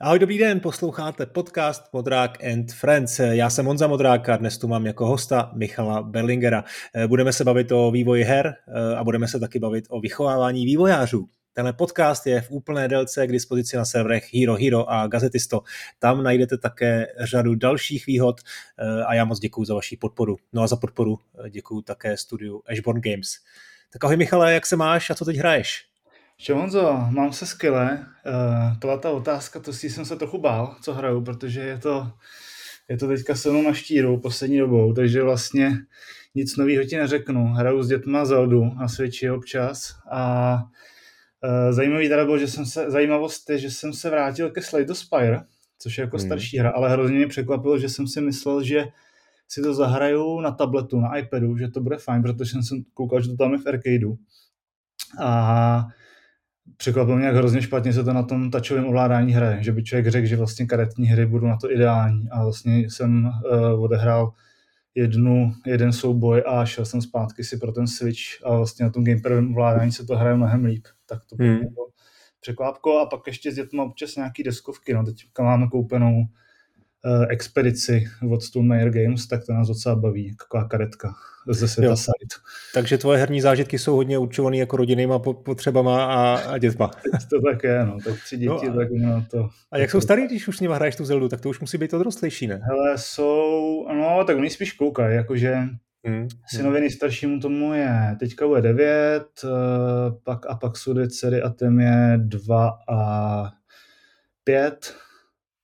Ahoj, dobrý den, posloucháte podcast Modrák and Friends. Já jsem Honza Modrák a dnes tu mám jako hosta Michala Berlingera. Budeme se bavit o vývoji her eh, a budeme se taky bavit o vychovávání vývojářů. Tenhle podcast je v úplné délce k dispozici na serverech Hero Hero a Gazetisto. Tam najdete také řadu dalších výhod eh, a já moc děkuji za vaši podporu. No a za podporu eh, děkuji také studiu Ashborn Games. Tak ahoj Michale, jak se máš a co teď hraješ? Čo Honzo, mám se skvěle. Uh, tohle ta otázka, to si jsem se trochu bál, co hraju, protože je to, je to teďka se mnou na štíru poslední dobou, takže vlastně nic nového ti neřeknu. Hraju s dětma Zeldu na Switchi občas a uh, zajímavý teda bylo, že jsem se, zajímavost je, že jsem se vrátil ke Slade Spire, což je jako hmm. starší hra, ale hrozně mě překvapilo, že jsem si myslel, že si to zahraju na tabletu, na iPadu, že to bude fajn, protože jsem koukal, že to tam je v arcadeu. A překvapilo mě, jak hrozně špatně se to na tom tačovém ovládání hraje, že by člověk řekl, že vlastně karetní hry budou na to ideální a vlastně jsem uh, odehrál jednu, jeden souboj a šel jsem zpátky si pro ten Switch a vlastně na tom gamepadovém ovládání se to hraje mnohem líp. Tak to hmm. bylo překvapko a pak ještě s dětmi občas nějaký deskovky, no teď máme koupenou uh, expedici od Stonemaier Games, tak to nás docela baví, taková karetka ze světa site. Takže tvoje herní zážitky jsou hodně určované jako rodinnýma potřebama a, a dětma. to tak je, no. Tak tři děti, no a, tak na to. A jak jsou starý, když už s nimi hraješ tu Zeldu, tak to už musí být odrostlejší, ne? Hele, jsou, no, tak oni spíš koukají, jakože Hmm. Synovi nejstaršímu tomu je, teďka bude 9, eh, pak a pak jsou dcery a ten je 2 a 5.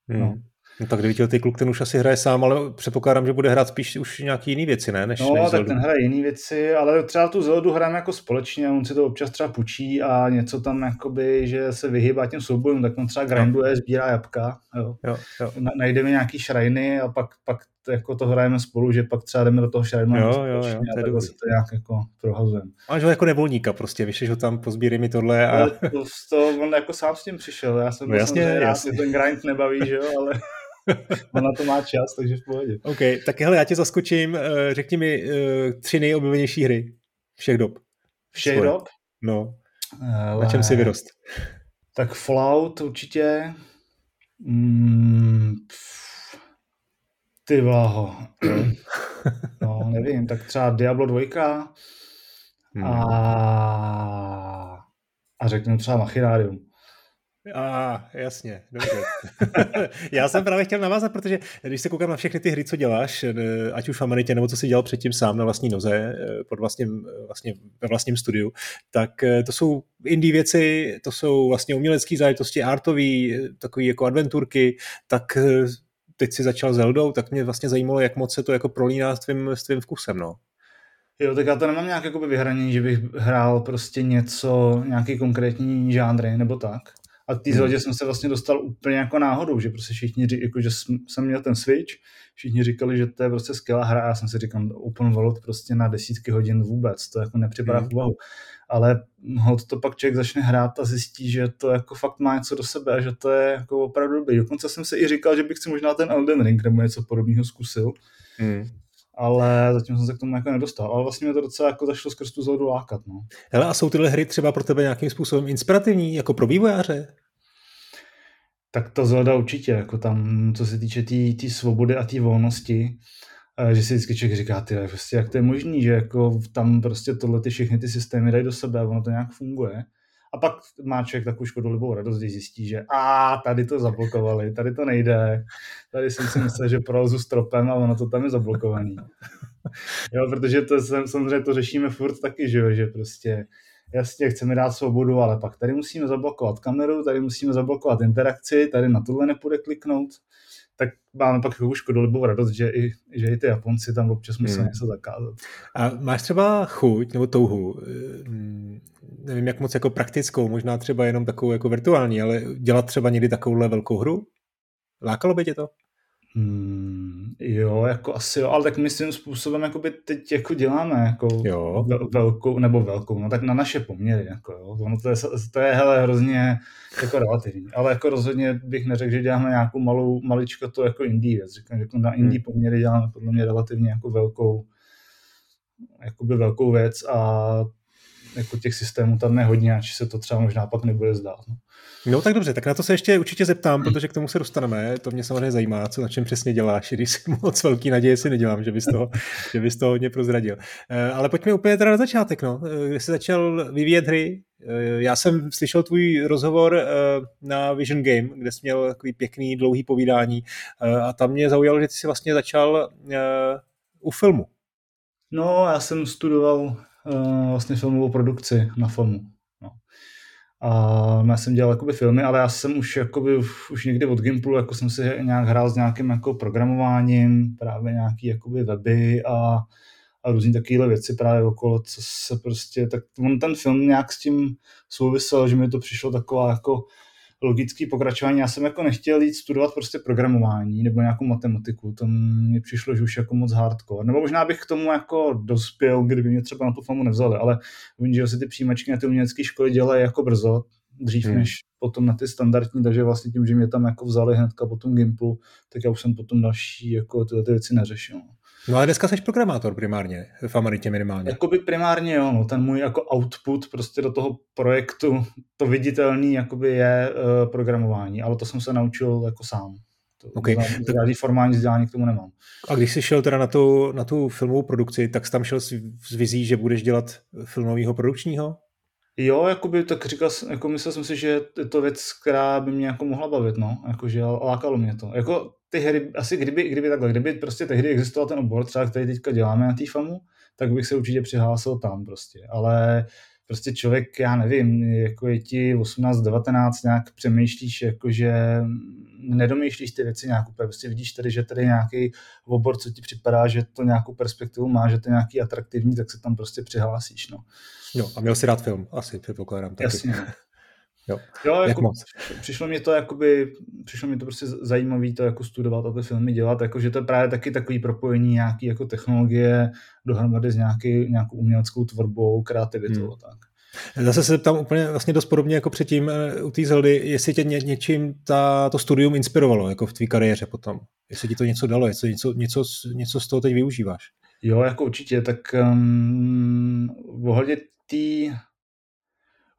Hmm. No. No tak devítiletý kluk ten už asi hraje sám, ale předpokládám, že bude hrát spíš už nějaký jiný věci, ne? Než, no, než tak Zeldu. ten hraje jiný věci, ale třeba tu Zeldu hrajeme jako společně, on si to občas třeba pučí a něco tam jakoby, že se vyhýbá těm soubojům, tak on třeba grinduje, sbírá jabka, jo. Jo, jo. Najdeme nějaký šrajny a pak, pak to, jako to hrajeme spolu, že pak třeba jdeme do toho šrajnu jo, jo, jo, a takhle se to nějak jako prohazujeme. Máš ho jako nevolníka prostě, víš, že tam pozbírej mi tohle a... to, to, on jako sám s tím přišel, já jsem no, jasně, jasně. Ten grind nebaví, že jo, ale... On na to má čas, takže v pohodě. OK, tak hele, já tě zaskočím. Eh, řekni mi uh, tři nejoblíbenější hry všech dob. Všech Svoje. dob? No. Ale... Na čem si vyrost? Tak Fallout určitě. Mm, ty váho. no, nevím, tak třeba Diablo 2 hmm. a, a řeknu třeba Machinarium. A ah, jasně, dobře. Já jsem právě chtěl navázat, protože když se koukám na všechny ty hry, co děláš, eh, ať už v Ameritě, nebo co si dělal předtím sám na vlastní noze, eh, pod vlastním, eh, vlastně ve vlastním studiu, tak to jsou indie věci, to jsou vlastně umělecké záležitosti, artový, takový jako adventurky, tak teď si začal Zeldou, tak mě vlastně zajímalo, jak moc se to jako prolíná s tvým, s tvým vkusem, no. Jo, tak já to nemám nějak jakoby vyhranění, že bych hrál prostě něco, nějaký konkrétní žánry nebo tak. A té Zeldě hmm. jsem se vlastně dostal úplně jako náhodou, že prostě všichni, jako že jsem měl ten Switch, všichni říkali, že to je prostě skvělá hra a já jsem si říkal, Open World prostě na desítky hodin vůbec, to jako nepřipadá mm. v úvahu. Ale hod to pak člověk začne hrát a zjistí, že to jako fakt má něco do sebe a že to je jako opravdu dobrý. Dokonce jsem si i říkal, že bych si možná ten Elden Ring nebo něco podobného zkusil. Mm ale zatím jsem se k tomu jako nedostal. Ale vlastně mě to docela jako zašlo skrz tu Zeldu lákat. No. Hele, a jsou tyhle hry třeba pro tebe nějakým způsobem inspirativní, jako pro vývojáře? Tak to Zelda určitě, jako tam, co se týče té tý, tý svobody a té volnosti, že si vždycky člověk říká, ty, prostě, jak to je možný, že jako tam prostě tohle ty všechny ty systémy dají do sebe a ono to nějak funguje. A pak má člověk takovou škodolibou radost, když zjistí, že a tady to zablokovali, tady to nejde, tady jsem si myslel, že prolzu stropem a ono to tam je zablokovaný. Jo, protože to samozřejmě to řešíme furt taky, že jo, že prostě jasně chceme dát svobodu, ale pak tady musíme zablokovat kameru, tady musíme zablokovat interakci, tady na tohle nepůjde kliknout, tak máme pak jako škodolibou radost, že i, že i ty Japonci tam občas musí hmm. něco zakázat. A máš třeba chuť nebo touhu, hm, nevím jak moc jako praktickou, možná třeba jenom takovou jako virtuální, ale dělat třeba někdy takovouhle velkou hru? Lákalo by tě to? Hmm, jo, jako asi jo, ale tak my svým způsobem jako by teď jako děláme jako jo. velkou, nebo velkou, no tak na naše poměry, jako jo. Ono to je, to je hele, hrozně jako relativní, ale jako rozhodně bych neřekl, že děláme nějakou malou, maličko to jako indie věc. Říkám, že jako na indie hmm. poměry děláme podle mě relativně jako velkou, jakoby velkou věc a jako těch systémů tam je hodně, ať se to třeba možná pak nebude zdát. No. No tak dobře, tak na to se ještě určitě zeptám, protože k tomu se dostaneme. To mě samozřejmě zajímá, co na čem přesně děláš, když si moc velký naděje si nedělám, že bys toho, že bys toho hodně prozradil. Eh, ale pojďme úplně teda na začátek, no. Eh, Když jsi začal vyvíjet hry, eh, já jsem slyšel tvůj rozhovor na Vision Game, kde jsi měl takový pěkný, dlouhý povídání a tam mě zaujalo, že ty jsi vlastně začal u filmu. No, já jsem studoval vlastně filmovou produkci na FOMu. A já jsem dělal jakoby filmy, ale já jsem už, jakoby, už někdy od Gimplu jako jsem si nějak hrál s nějakým jako programováním, právě nějaký jakoby weby a, a různý takovéhle věci právě okolo, co se prostě, tak on ten film nějak s tím souvisel, že mi to přišlo taková jako logický pokračování. Já jsem jako nechtěl jít studovat prostě programování nebo nějakou matematiku, to mně přišlo, že už jako moc hardcore. Nebo možná bych k tomu jako dospěl, kdyby mě třeba na tu famu nevzali, ale vím, že si ty přijímačky na ty umělecké školy dělají jako brzo, dřív hmm. než potom na ty standardní, takže vlastně tím, že mě tam jako vzali hnedka po tom Gimplu, tak já už jsem potom další jako tyhle ty věci neřešil. No a dneska jsi programátor primárně, v Amaritě minimálně. Jakoby primárně jo, no, ten můj jako output prostě do toho projektu, to viditelný jakoby je uh, programování, ale to jsem se naučil jako sám. To okay. Žádný formální vzdělání k tomu nemám. A když jsi šel teda na tu, na tu filmovou produkci, tak jsi tam šel s, s vizí, že budeš dělat filmového produkčního? Jo, jakoby, tak říkal, jako myslel jsem si, že je to věc, která by mě jako mohla bavit, no, jakože lákalo mě to. Jako ty hry, asi kdyby, kdyby takhle, kdyby prostě tehdy existoval ten obor, třeba který teďka děláme na té FAMu, tak bych se určitě přihlásil tam prostě, ale prostě člověk, já nevím, jako je ti 18, 19, nějak přemýšlíš, jakože nedomýšlíš ty věci nějak úplně, prostě vidíš tady, že tady nějaký obor, co ti připadá, že to nějakou perspektivu má, že to je nějaký atraktivní, tak se tam prostě přihlásíš, no. Jo, a měl si rád film, asi předpokládám taky. Jasně. Jo, jo jako moc? přišlo mi to jakoby, přišlo mi to prostě zajímavé to jako studovat a ty filmy dělat, jako že to je právě taky takový propojení nějaký jako technologie dohromady s nějaký, nějakou uměleckou tvorbou, kreativitou hmm. a tak. Zase se tam úplně vlastně dost podobně jako předtím eh, u té Zeldy, jestli tě ně, něčím ta, to studium inspirovalo jako v tvý kariéře potom. Jestli ti to něco dalo, jestli něco, něco, něco z toho teď využíváš. Jo, jako určitě, tak um, ohledně té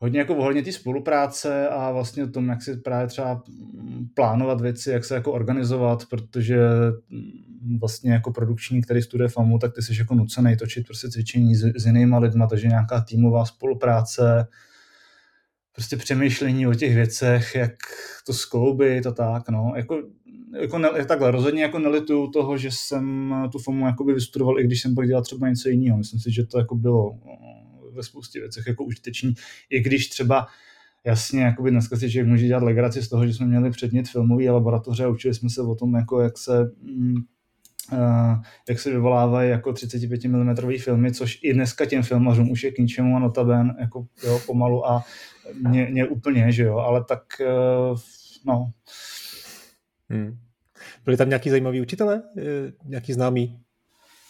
hodně jako ohledně té spolupráce a vlastně o tom, jak si právě třeba plánovat věci, jak se jako organizovat, protože vlastně jako produkční, který studuje FAMu, tak ty jsi jako nucený točit prostě cvičení s, s jinýma lidma, takže nějaká týmová spolupráce, prostě přemýšlení o těch věcech, jak to skloubit a tak, no, jako, jako ne, takhle, rozhodně jako nelituju toho, že jsem tu FAMu jakoby vystudoval, i když jsem pak dělal třeba něco jiného, myslím si, že to jako bylo ve spoustě věcech jako užitečný, i když třeba jasně, jakoby dneska si člověk může dělat legraci z toho, že jsme měli předmět filmový laboratoře a učili jsme se o tom, jako jak se Uh, jak se vyvolávají jako 35 mm filmy, což i dneska těm filmařům už je k ničemu a notaben jako jo, pomalu a mě, mě úplně, že jo, ale tak uh, no. Hmm. Byli tam nějaký zajímaví učitele, nějaký známý?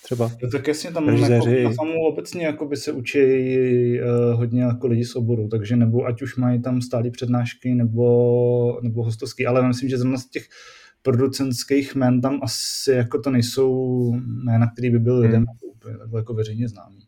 Třeba. No, tak jasně tam jako, na FAMu obecně jako by se učí uh, hodně jako lidi z oboru, takže nebo ať už mají tam stálé přednášky nebo, nebo hostovský, ale myslím, že zrovna z těch producentských men tam asi jako to nejsou jména, který by byl lidem hmm. úplně jako veřejně známý.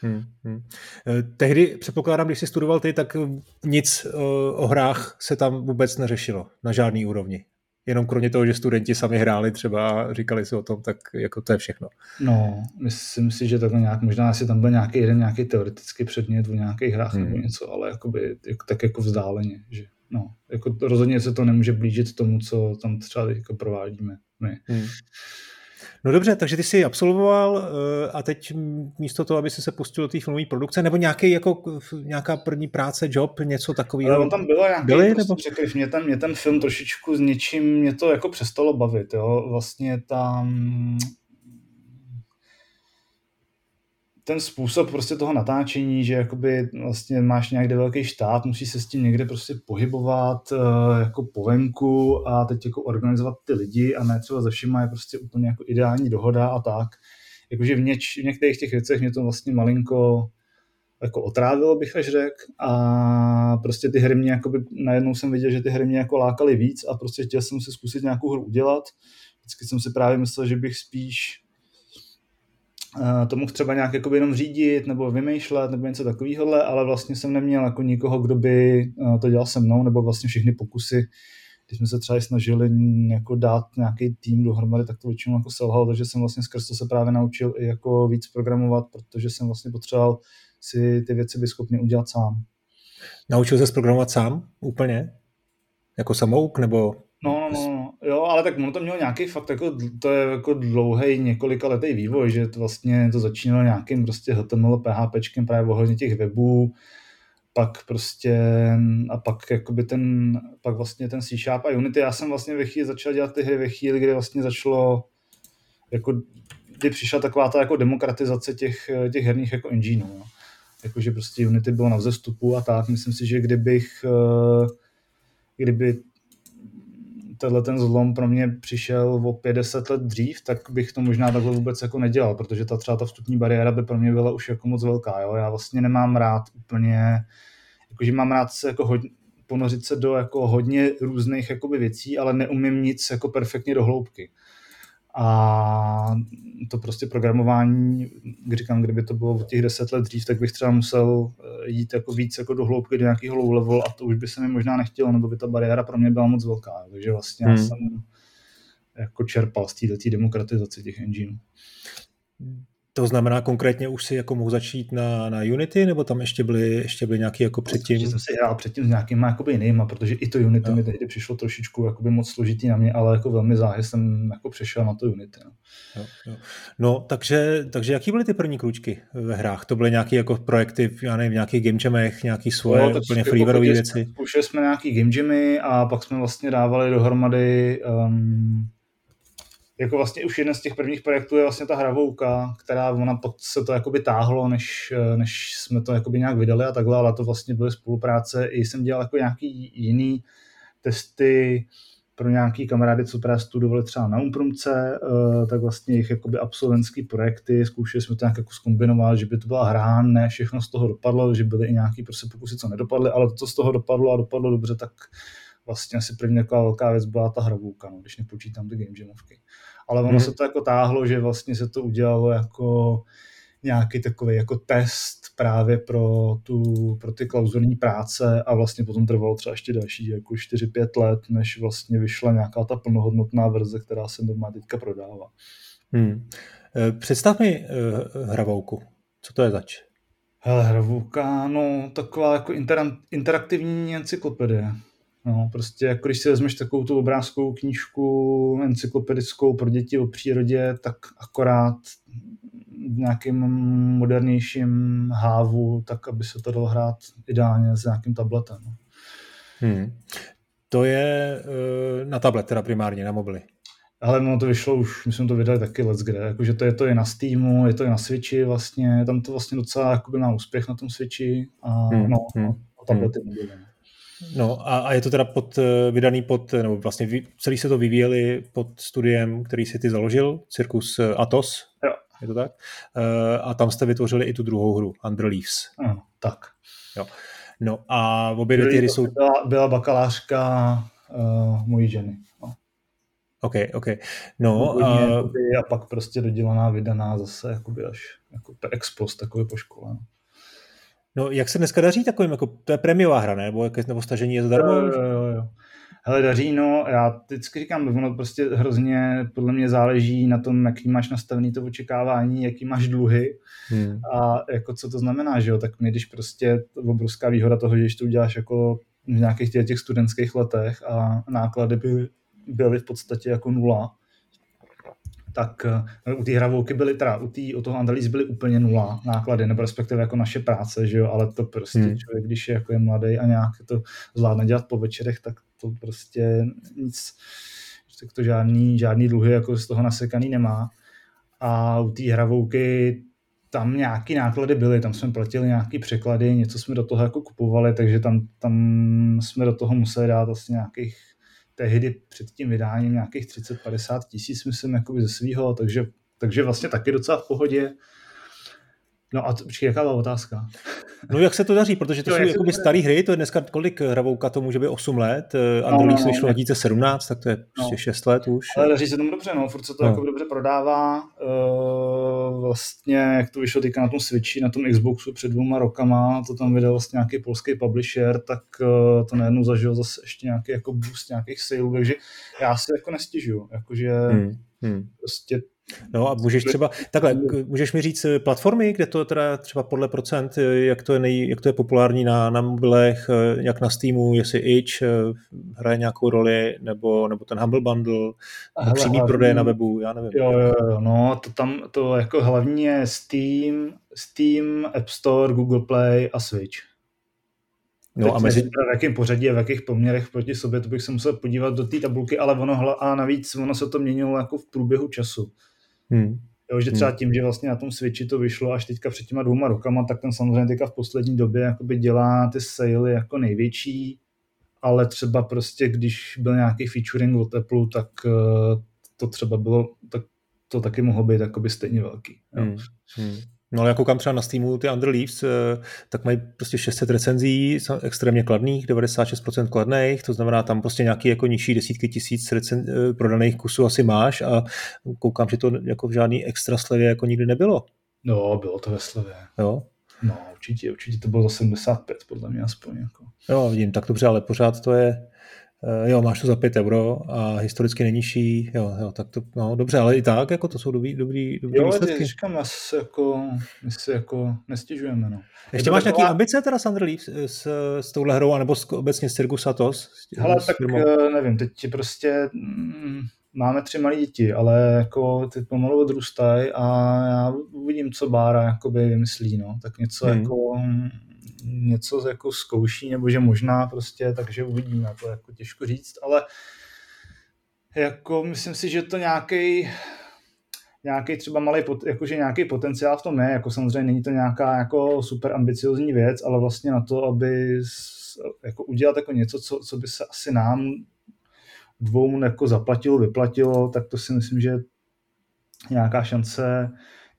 Hmm, hmm. Eh, tehdy, předpokládám, když jsi studoval ty, tak nic uh, o hrách se tam vůbec neřešilo na žádný úrovni jenom kromě toho, že studenti sami hráli třeba a říkali si o tom, tak jako to je všechno. No, myslím si, že takhle nějak, možná asi tam byl nějaký jeden nějaký teoretický předmět v nějakých hrách hmm. nebo něco, ale jakoby, jak, tak jako vzdáleně, že no, jako rozhodně se to nemůže blížit tomu, co tam třeba jako provádíme my. Hmm. No dobře, takže ty jsi absolvoval eh, a teď místo toho, aby si se pustil do té filmové produkce, nebo nějaký, jako, nějaká první práce, job, něco takového? Ale on tam bylo nějaký, Byli, prostě nebo? řekli, mě ten, mě ten film trošičku s něčím, mě to jako přestalo bavit, jo, vlastně tam ten způsob prostě toho natáčení, že jakoby vlastně máš nějaký velký štát, musí se s tím někde prostě pohybovat uh, jako po venku a teď jako organizovat ty lidi a ne třeba ze všima je prostě úplně jako ideální dohoda a tak. Jakože v, něč, v některých těch věcech mě to vlastně malinko jako otrávilo, bych až řekl. A prostě ty hry mě, jakoby, najednou jsem viděl, že ty hry mě jako lákaly víc a prostě chtěl jsem si zkusit nějakou hru udělat. Vždycky jsem si právě myslel, že bych spíš to mohl třeba nějak jako jenom řídit nebo vymýšlet nebo něco takového, ale vlastně jsem neměl jako nikoho, kdo by to dělal se mnou, nebo vlastně všechny pokusy, když jsme se třeba snažili jako dát nějaký tým dohromady, tak to většinou jako selhalo, takže jsem vlastně skrz to se právě naučil i jako víc programovat, protože jsem vlastně potřeboval si ty věci být schopný udělat sám. Naučil se programovat sám úplně? Jako samouk nebo No, no, no, no, jo, ale tak ono to mělo nějaký fakt, jako, to je jako dlouhý několika letý vývoj, že to vlastně to začínalo nějakým prostě HTML, PHPčkem právě ohledně těch webů, pak prostě a pak jakoby ten, pak vlastně ten C a Unity, já jsem vlastně ve chvíli začal dělat ty hry ve chvíli, kdy vlastně začalo jako kdy přišla taková ta jako demokratizace těch, těch herních jako engineů. No. Jakože prostě Unity bylo na vzestupu a tak. Myslím si, že kdybych eh, kdyby tenhle ten zlom pro mě přišel o 50 let dřív, tak bych to možná takhle vůbec jako nedělal, protože ta třeba ta vstupní bariéra by pro mě byla už jako moc velká. Jo? Já vlastně nemám rád úplně, jakože mám rád se jako hodně, ponořit se do jako hodně různých jakoby věcí, ale neumím nic jako perfektně do hloubky. A to prostě programování, když říkám, kdyby to bylo těch deset let dřív, tak bych třeba musel eh, jít jako víc jako do hloubky, do nějakého low level a to už by se mi možná nechtělo, nebo by ta bariéra pro mě byla moc velká. Takže vlastně hmm. já jsem jako čerpal z této demokratizace těch engineů. To znamená konkrétně už si jako mohl začít na, na Unity, nebo tam ještě byly, ještě byly nějaký jako předtím? Že jsem si hrál předtím s nějakýma jakoby jinýma, protože i to Unity no. mi tehdy přišlo trošičku jakoby moc složitý na mě, ale jako velmi záhy jsem jako přešel na to Unity. No, jo, jo. no takže, takže jaký byly ty první kručky ve hrách? To byly nějaké jako projekty, já nevím, nějaký game jamech, nějaký svoje no, úplně freewareové věci? Zkoušeli jsme nějaký game jamy a pak jsme vlastně dávali dohromady um, jako vlastně už jeden z těch prvních projektů je vlastně ta hravouka, která ona pod se to jakoby táhlo, než, než jsme to jakoby nějak vydali a takhle, ale to vlastně byly spolupráce. I jsem dělal jako nějaký jiný testy pro nějaký kamarády, co právě studovali třeba na Umprumce, eh, tak vlastně jejich jakoby absolventský projekty, zkoušeli jsme to nějak jako zkombinovat, že by to byla hra, ne všechno z toho dopadlo, že byly i nějaký prostě pokusy, co nedopadly, ale to, co z toho dopadlo a dopadlo dobře, tak vlastně asi první taková velká věc byla ta hravouka, no, když nepočítám ty game jamovky. Ale ono hmm. se to jako táhlo, že vlastně se to udělalo jako nějaký takový jako test právě pro, tu, pro ty klauzurní práce a vlastně potom trvalo třeba ještě další jako 4-5 let, než vlastně vyšla nějaká ta plnohodnotná verze, která se normálně teďka prodává. Hmm. E, představ mi uh, hravouku. Co to je zač? Hele, hravouka, no taková jako interaktivní encyklopedie. No, prostě jako když si vezmeš takovou tu obrázkovou knížku encyklopedickou pro děti o přírodě, tak akorát v nějakým modernějším hávu, tak aby se to dalo hrát ideálně s nějakým tabletem. No. Hmm. To je uh, na tablet, teda primárně, na mobily. Ale no to vyšlo už, my jsme to vydali taky let's kde, jakože to je to i na Steamu, je to i na Switchi vlastně, tam to vlastně docela jakoby má úspěch na tom Switchi a hmm. no, hmm. a tablety hmm. mobily. No. A, a je to teda pod, eh, vydaný pod, eh, nebo vlastně vy, celý se to vyvíjeli pod studiem, který si ty založil, Circus eh, Atos. Jo. Je to tak? A tam jste vytvořili i tu druhou hru, Under Leaves. Ano, tak. Jo. No a obě dvě ty hry jsou... Byla, byla bakalářka uh, mojí ženy. No. OK, OK. No, Původně, uh, jakoby, a pak prostě dodělaná, vydaná zase jakoby až jako ex post takový po škole. No. No, jak se dneska daří takovým, jako to je prémiová hra, ne? Nebo, jak, nebo stažení je zadarmo? Jo, jo, jo, jo. Hele, daří, no, já vždycky říkám, ono prostě hrozně podle mě záleží na tom, jaký máš nastavený to očekávání, jaký máš dluhy hmm. a jako co to znamená, že jo, tak my, když prostě obrovská výhoda toho, že to uděláš jako v nějakých těch, těch studentských letech a náklady by byly v podstatě jako nula, tak eh, u té hravouky byly, teda u, tý, u toho Andalís byly úplně nula náklady, nebo respektive jako naše práce, že jo, ale to prostě hmm. člověk, když je jako je mladý a nějak to zvládne dělat po večerech, tak to prostě nic, tak to žádný, žádný dluhy jako z toho nasekaný nemá. A u té hravouky tam nějaký náklady byly, tam jsme platili nějaký překlady, něco jsme do toho jako kupovali, takže tam, tam jsme do toho museli dát asi nějakých tehdy před tím vydáním nějakých 30-50 tisíc, myslím, jakoby ze svého, takže, takže vlastně taky docela v pohodě. No a počkej, jaká byla otázka? No jak se to daří, protože to jo, jsou jakoby staré hry, to je dneska kolik hravouka, to může být 8 let, Android no, no, no, vyšlo 2017, tak to je prostě no. 6 let už. Ale daří se tomu dobře, no, furt se to no. jako dobře prodává, uh, vlastně, jak to vyšlo teďka na tom Switchi, na tom Xboxu před dvěma rokama, to tam vydal vlastně nějaký polský publisher, tak uh, to najednou zažil zase ještě nějaký jako boost nějakých saleů, takže já si jako nestěžuju, jakože hmm. Hmm. prostě No a můžeš třeba, takhle, můžeš mi říct eh, platformy, kde to teda třeba podle procent, eh, jak to je, nej, jak to je populární na, na mobilech, eh, jak na Steamu, jestli Itch hraje nějakou roli, nebo, nebo ten Humble Bundle, Hele, přímý prodej na webu, já nevím. Jo, jo, jo, no, to tam, to jako hlavně je Steam, Steam, App Store, Google Play a Switch. No Teď a mezi... v jakém pořadí a v jakých poměrech proti sobě, to bych se musel podívat do té tabulky, ale ono, a navíc ono se to měnilo jako v průběhu času. Hmm. Jo, že třeba hmm. tím, že vlastně na tom Switchi to vyšlo až teďka před těma dvouma rokama, tak ten samozřejmě teďka v poslední době jakoby dělá ty sale jako největší, ale třeba prostě, když byl nějaký featuring od Apple, tak eh, to třeba bylo, tak to taky mohlo být jakoby stejně velký. Jo. Hmm. Hmm. No ale jako kam třeba na Steamu ty Underleaves, eh, tak mají prostě 600 recenzí, extrémně kladných, 96% kladných, to znamená tam prostě nějaký jako nižší desítky tisíc recen, eh, prodaných kusů asi máš a koukám, že to jako v žádný extra slevě jako nikdy nebylo. No, bylo to ve slevě. Jo? No, určitě, určitě to bylo za 75, podle mě aspoň. Jako. Jo, vidím, tak dobře, ale pořád to je, jo, máš to za 5 euro a historicky nejnižší, jo, jo, tak to, no dobře, ale i tak, jako to jsou dobrý, dobrý, dobrý jo, výsledky. Jo, říkám, nás jako, my se jako nestěžujeme, no. Ještě máš taková... nějaký ambice teda s Underleaf s, s touhle hrou, anebo s, obecně s Circus Satos? Hele, tak firmou? Eh, nevím, teď prostě mm, máme tři malé děti, ale jako ty pomalu odrůstají a já uvidím, co Bára jakoby vymyslí, no, tak něco hmm. jako něco jako zkouší, nebo že možná prostě, takže uvidíme, to jako těžko říct, ale jako myslím si, že to nějaký nějaký třeba malý, jakože nějaký potenciál v tom je, jako samozřejmě není to nějaká jako super ambiciozní věc, ale vlastně na to, aby jako udělat jako něco, co, co by se asi nám dvou jako zaplatilo, vyplatilo, tak to si myslím, že nějaká šance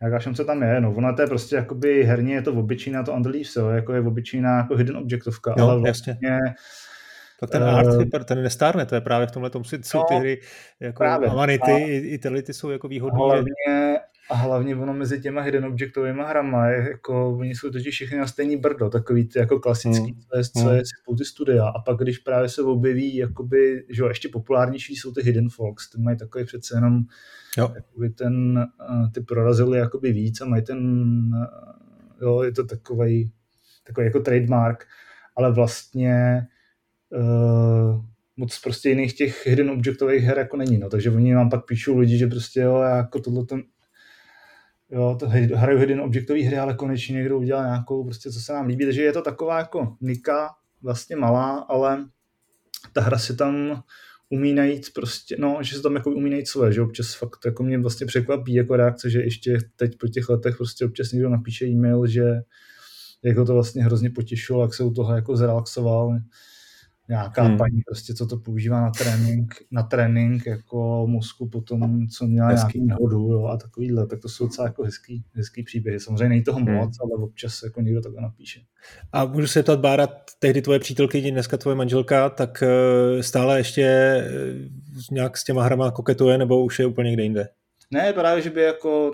jaká šance tam je, no ona to je prostě jakoby herně je to obyčejná to Underleaves, jo, jako je obyčejná jako hidden objektovka, jo, ale vlastně jasně. Tak ten uh, art, ten nestárne, to je právě v tomhle tom jsou no, ty hry jako právě, Amanity, i, i Telity jsou jako výhodné. Hlavně, a hlavně ono mezi těma hidden objectovými hrama, je, jako, oni jsou totiž všechny na stejný brdo, takový ty jako klasický, hmm. co je, co je hmm. ty studia. A pak, když právě se objeví, jakoby, že jo, ještě populárnější jsou ty hidden folks, ty mají takový přece jenom jo. Jakoby ten, eh, ty prorazily jakoby víc a mají ten, eh, jo, je to takový, takový jako trademark, ale vlastně uh, moc prostě jiných těch hidden objectových her jako není, no, takže oni vám pak píšou lidi, že prostě jo, jako tohle ten, jo, to hraju hidden objectové hry, ale konečně někdo udělal nějakou, prostě co se nám líbí, takže je to taková jako nika, vlastně malá, ale ta hra si tam umí najít prostě, no, že se tam jako umí najít své, že občas fakt jako mě vlastně překvapí jako reakce, že ještě teď po těch letech prostě občas někdo napíše e-mail, že jako to vlastně hrozně potěšilo, jak se u toho jako zrelaxoval, nějaká hmm. paní prostě, co to používá na trénink, na trénink jako mozku potom, co měla hezký. nějaký nehodu jo, a takovýhle, tak to jsou docela jako hezký, hezký příběhy. Samozřejmě není toho hmm. moc, ale občas jako někdo takhle napíše. A můžu se ptat, Bára, tehdy tvoje přítelkyně, dneska tvoje manželka, tak eh, stále ještě eh, nějak s těma hrama koketuje, nebo už je úplně někde jinde? Ne, právě, že by jako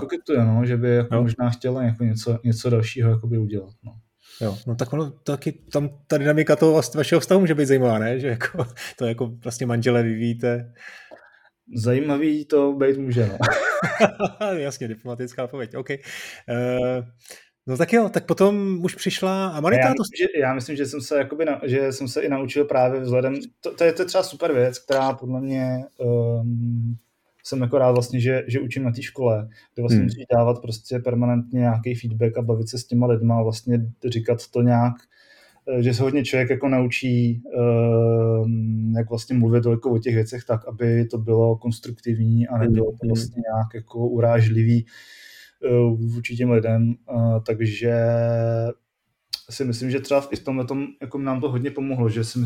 koketuje, no, že by jako možná chtěla jako něco, něco dalšího udělat. No. Jo, no tak ono taky tam ta dynamika toho vašeho vztahu může být zajímavá, ne? Že jako, to jako vlastně manžele vyvíjíte. Zajímavý to být může, no. Jasně, diplomatická odpověď, OK. Uh, no tak jo, tak potom už přišla Amarita. Já, to... že, já myslím, že jsem se, jakoby na, že jsem se i naučil právě vzhledem, to, to, je, to je třeba super věc, která podle mě um, jsem jako rád vlastně, že, že učím na té škole, kde vlastně hmm. musíš dávat prostě permanentně nějaký feedback a bavit se s těma lidma a vlastně říkat to nějak, eh, že se hodně člověk jako naučí, uh, jak vlastně mluvit jako o těch věcech tak, aby to bylo konstruktivní a nebylo to hmm. vlastně nějak jako urážlivý uh, vůči těm lidem, uh, takže si myslím, že třeba i v tomhle tom, jako nám to hodně pomohlo, že si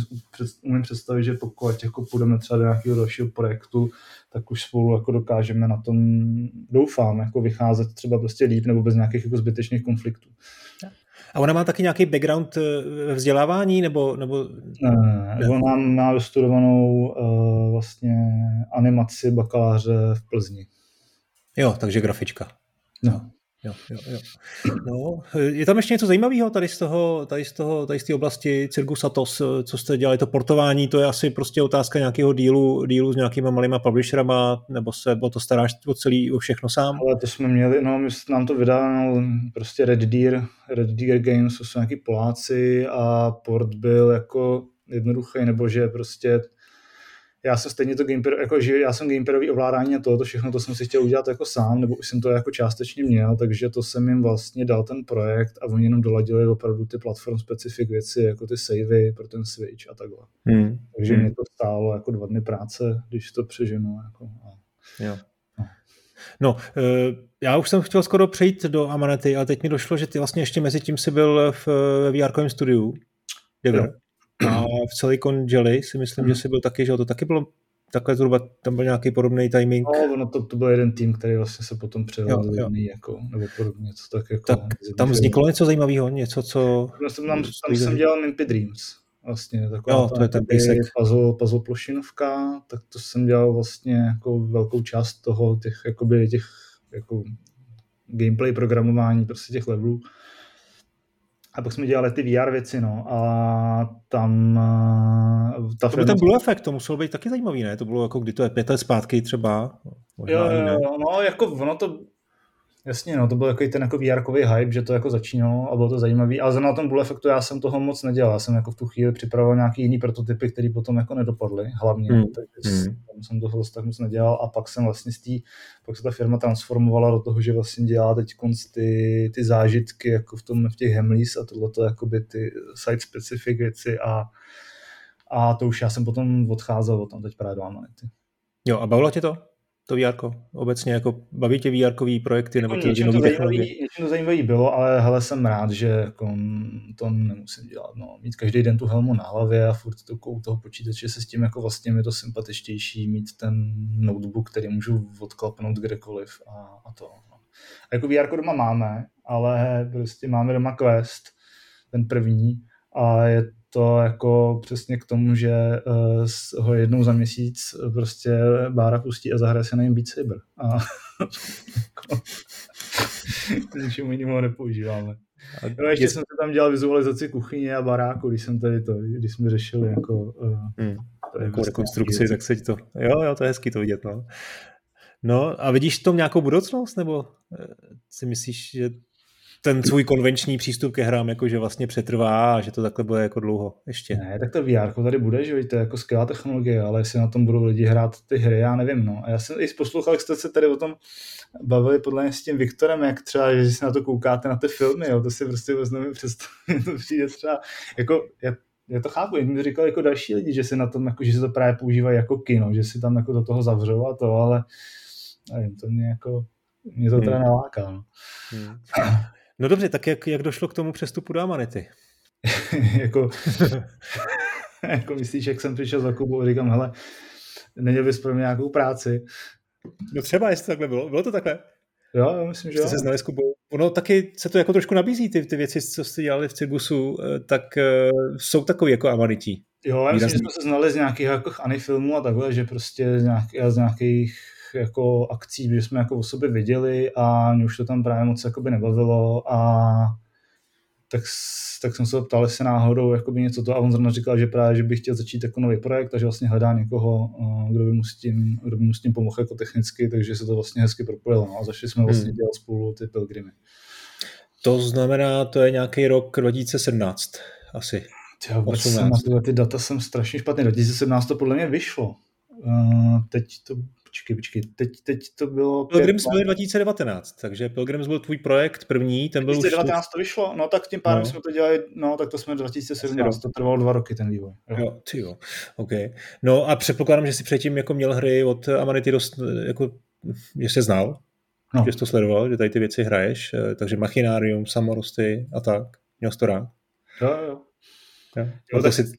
umím představit, že pokud jako půjdeme třeba do nějakého dalšího projektu, tak už spolu jako dokážeme na tom, doufám, jako vycházet třeba prostě líp nebo bez nějakých jako zbytečných konfliktů. A ona má taky nějaký background eh, ve vzdělávání, nebo... nebo... Ne, ne. ona má vystudovanou uh, vlastně animaci bakaláře v Plzni. Jo, takže grafička. No. Jo, jo, jo. No, je tam ještě něco zajímavého tady z toho, tady z toho, tady z té oblasti Circus Atos, co jste dělali, to portování, to je asi prostě otázka nějakého dílu, dílu s nějakýma malýma publisherama, nebo se o to staráš o celý, o všechno sám? Ale to jsme měli, no, my nám to vydal prostě Red Deer, Red Deer Games, to jsou nějaký Poláci a port byl jako jednoduchý, nebo že prostě já jsem stejně to gameper, jako že já jsem gameperový ovládání a to, to všechno, to jsem si chtěl udělat jako sám, nebo už jsem to jako částečně měl, takže to jsem jim vlastně dal ten projekt a oni jenom doladili opravdu ty platform specific věci, jako ty savey pro ten Switch a takhle. Hmm. Takže hmm. mě to stálo jako dva dny práce, když to přeženu. Jako, a... jo. No. no, eh, já už jsem chtěl skoro přejít do Amanety, ale teď mi došlo, že ty vlastně ještě mezi tím jsi byl v VR studiu. Dever. A v Silicon Jelly si myslím, hmm. že si byl taky, že to taky bylo takhle zhruba, tam byl nějaký podobný timing. No, no to, to byl jeden tým, který vlastně se potom převedl jako, nebo podobně, něco tak jako. Tak tam vzniklo něco zajímavého, něco, co... No, jsem, tam, tam jsem dělal Mimpy Dreams, vlastně, taková jo, to je ten písek. Puzzle, puzzle plošinovka, tak to jsem dělal vlastně jako velkou část toho, těch, jakoby, těch jako gameplay programování, prostě těch levelů. A pak jsme dělali ty VR věci, no, a tam eh, ta to byl ten Blue Effect, to muselo být taky zajímavý, ne? To bylo jako, kdy to je pět let zpátky třeba. Možná jo, jo, jo, no, jako ono to, Jasně, no, to byl takový ten jako vr hype, že to jako začínalo a bylo to zajímavý, ale na tom Bull Effectu já jsem toho moc nedělal, já jsem jako v tu chvíli připravoval nějaký jiný prototypy, které potom jako nedopadly, hlavně, hmm. takže hmm. Tam jsem toho tak moc nedělal a pak jsem vlastně z tý, pak se ta firma transformovala do toho, že vlastně dělá teď ty, ty zážitky jako v, tom, v těch Hemleys a tohle to jakoby ty site specific věci a, a to už já jsem potom odcházel od tam teď právě do. Jo, a bavilo tě to? To VR? Obecně jako baví tě VR projekty nebo ty nové technologie? Něčím to zajímavý bylo, ale hele, jsem rád, že jako to nemusím dělat. No. Mít každý den tu helmu na hlavě a furt to u toho počítače se s tím jako vlastně je to sympatičtější mít ten notebook, který můžu odklapnout kdekoliv a, a to. No. A jako VR doma máme, ale prostě máme doma Quest, ten první, a je to jako přesně k tomu, že uh, ho jednou za měsíc prostě Bára pustí a zahraje se na něm Beat Saber. A ničemu jinému nepoužíváme. A no, ještě je... jsem se tam dělal vizualizaci kuchyně a baráku, když jsem tady to, když jsme řešili jako uh, hmm. jako rekonstrukci, tak se to, jo, jo, to je hezký to vidět, no. No a vidíš v tom nějakou budoucnost, nebo eh, si myslíš, že ten svůj konvenční přístup ke hrám jakože vlastně přetrvá a že to takhle bude jako dlouho ještě. Ne, tak to VR tady bude, že to je jako skvělá technologie, ale jestli na tom budou lidi hrát ty hry, já nevím. No. A já jsem i poslouchal, jak jste se tady o tom bavili podle mě s tím Viktorem, jak třeba, že si na to koukáte na ty filmy, jo, to si prostě vezmeme představit, to přijde třeba, jako, já, já to chápu, jen mi říkal jako další lidi, že si na tom, jako, že se to právě používají jako kino, že si tam jako do toho zavřou a to, ale nevím, to mě jako, mě to teda hmm. naláká. No. Hmm. No dobře, tak jak, jak došlo k tomu přestupu do Amanity? jako, jako myslíš, jak jsem přišel za Kubu a říkám, hele, neměl bys pro mě nějakou práci? No třeba, jestli to takhle bylo. Bylo to takhle? Jo, já myslím, že Jste jo. se znali s Kubou. Ono taky se to jako trošku nabízí, ty, ty věci, co jste dělali v Cirbusu, eh, tak uh, jsou takový jako amanití. Jo, já myslím, že jsme se znali z nějakých jako filmů a takhle, že prostě z nějakých, z nějakých jako akcí, že jsme jako o sobě viděli a mě už to tam právě moc jakoby nebavilo a tak, tak jsem se ptal, jestli náhodou jakoby něco to a on zrovna říkal, že právě, že bych chtěl začít jako nový projekt a že vlastně hledá někoho, eh, kdo by mu s tím, kdo by mu s tím pomohl jako technicky, takže se to vlastně hezky propojilo no, a začali jsme vlastně hmm. dělat spolu ty pilgrimy. To znamená, to je nějaký rok 2017 asi. Já jsem na tyhle ty data jsem strašně špatný. 2017 to podle mě vyšlo. Uh, teď to počkej, počkej, teď, teď to bylo... Pilgrims byl 2019, takže Pilgrims byl tvůj projekt první, ten byl 2019 už... to vyšlo, no tak tím pádem no. jsme to dělali, no tak to jsme 2017, to trvalo dva roky ten vývoj. Jo, ty jo, OK. No a předpokládám, že si předtím jako měl hry od Amanity dost, jako, že jsi znal, no. že jsi to sledoval, že tady ty věci hraješ, eh, takže Machinarium, Samorosty a tak, měl jsi to rád? Jo, jo. jo. jo tak, si...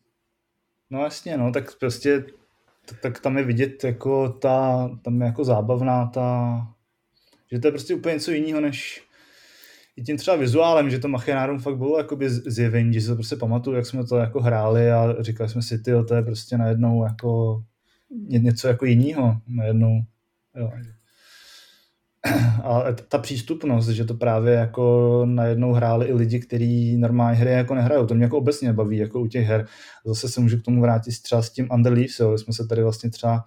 No jasně, no, tak prostě tak, tam je vidět jako ta, tam je jako zábavná ta, že to je prostě úplně něco jiného, než i tím třeba vizuálem, že to Machinárum fakt bylo jakoby zjevení, že se to prostě pamatuju, jak jsme to jako hráli a říkali jsme si, ty, to je prostě najednou jako něco jako jiného, najednou, jo. A ta přístupnost, že to právě jako najednou hráli i lidi, kteří normální hry jako nehrajou. To mě jako obecně baví, jako u těch her. Zase se můžu k tomu vrátit třeba s tím Under Leaves, jo. jsme se tady vlastně třeba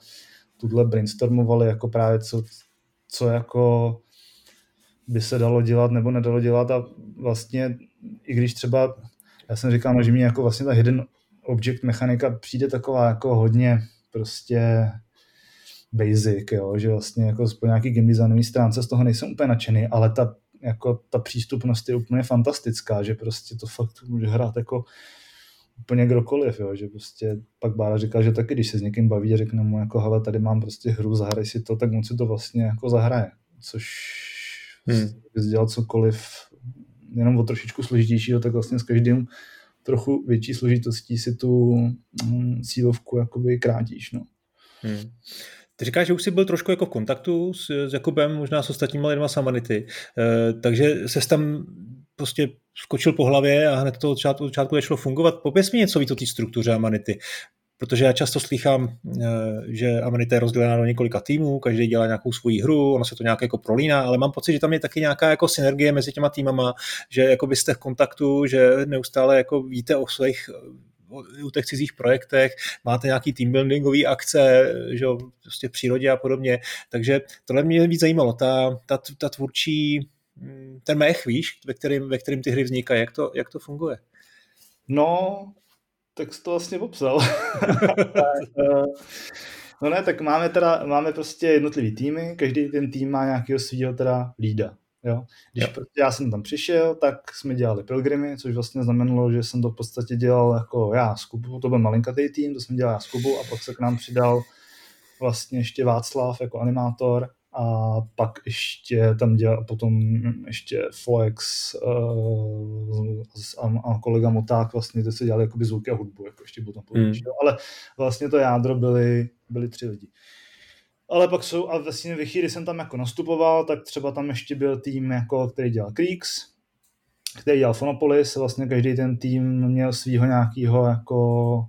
tuhle brainstormovali, jako právě co, co jako by se dalo dělat nebo nedalo dělat a vlastně i když třeba, já jsem říkal, no, že mi jako vlastně ta hidden object mechanika přijde taková jako hodně prostě basic, jo, že vlastně jako po nějaký game designový stránce z toho nejsem úplně nadšený, ale ta, jako ta přístupnost je úplně fantastická, že prostě to fakt může hrát jako úplně kdokoliv, jo, že prostě pak Bára říkal, že taky, když se s někým baví a řekne mu jako, hele, tady mám prostě hru, zahraj si to, tak on si to vlastně jako zahraje, což hmm. bys dělal cokoliv jenom o trošičku složitějšího, tak vlastně s každým trochu větší složitostí si tu mm, cílovku jakoby krátíš, no. Hmm. Ty říkáš, že už jsi byl trošku jako v kontaktu s, s Jakubem, možná s ostatními lidmi Samanity, e, takže se tam prostě skočil po hlavě a hned to od začátku, začátku začalo fungovat. Pověz mi něco víc o té struktuře Amanity, protože já často slychám, eh, že Amanita je rozdělená do několika týmů, každý dělá nějakou svoji hru, ono se to nějak jako prolíná, ale mám pocit, že tam je taky nějaká jako synergie mezi těma týmama, že jako byste v kontaktu, že neustále jako víte o svých u těch cizích projektech, máte nějaký team buildingový akce, že jo, prostě v přírodě a podobně. Takže tohle mě víc zajímalo, ta, ta, ta tvůrčí, mm, ten mech, víš, ve kterým, ve kterým ty hry vznikají, jak to, jak to funguje? No, tak jsi to vlastně popsal. No ne, tak máme teda, máme prostě jednotlivý týmy, každý ten tým má nějakého svého teda lída. Jo? Když jo. Prostě já jsem tam přišel, tak jsme dělali pilgrimy, což vlastně znamenalo, že jsem to v podstatě dělal jako já s Kubou, to byl malinkatý tým, to jsem dělal já s Kubou a pak se k nám přidal vlastně ještě Václav jako animátor a pak ještě tam dělal potom ještě Flex uh, a, a kolega Moták vlastně to se dělali jakoby zvuky a hudbu, jako ještě potom hmm. ale vlastně to jádro byly, byly tři lidi. Ale pak jsou, a vlastně ve chvíli jsem tam jako nastupoval, tak třeba tam ještě byl tým, jako, který dělal Creeks, který dělal Phonopolis, vlastně každý ten tým měl svého nějakého jako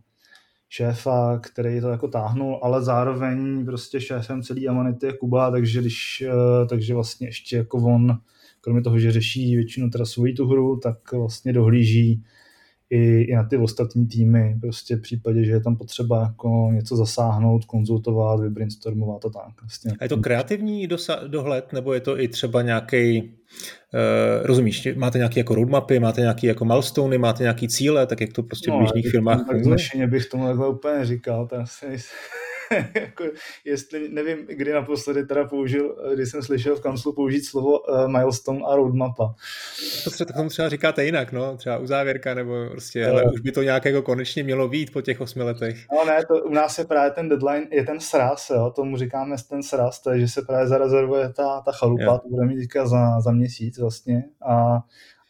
šéfa, který to jako táhnul, ale zároveň prostě šéfem celý Amanity je Kuba, takže, když, eh, takže vlastně ještě jako on, kromě toho, že řeší většinu teda svoji tu hru, tak vlastně dohlíží i, i na ty ostatní týmy, prostě v případě, že je tam potřeba jako něco zasáhnout, konzultovat, vybrainstormovat a tak. Vlastně. A je to kreativní dosa- dohled, nebo je to i třeba nějaký, uh, rozumíš, máte nějaké jako roadmapy, máte nějaké jako milestony, máte nějaké cíle, tak jak to prostě no, v běžných firmách funguje? Bych tomu takhle úplně říkal, to asi jako, jestli, nevím, kdy naposledy teda použil, když jsem slyšel v kanclu použít slovo uh, milestone a roadmapa. To se tomu třeba říkáte jinak, no, třeba uzávěrka, nebo prostě, ale uh, už by to nějak jako konečně mělo být po těch osmi letech. No ne, to u nás je právě ten deadline, je ten sraz, jo, tomu říkáme ten sraz, to je, že se právě zarezervuje ta, ta chalupa, jo. to bude mít teďka za, za měsíc vlastně a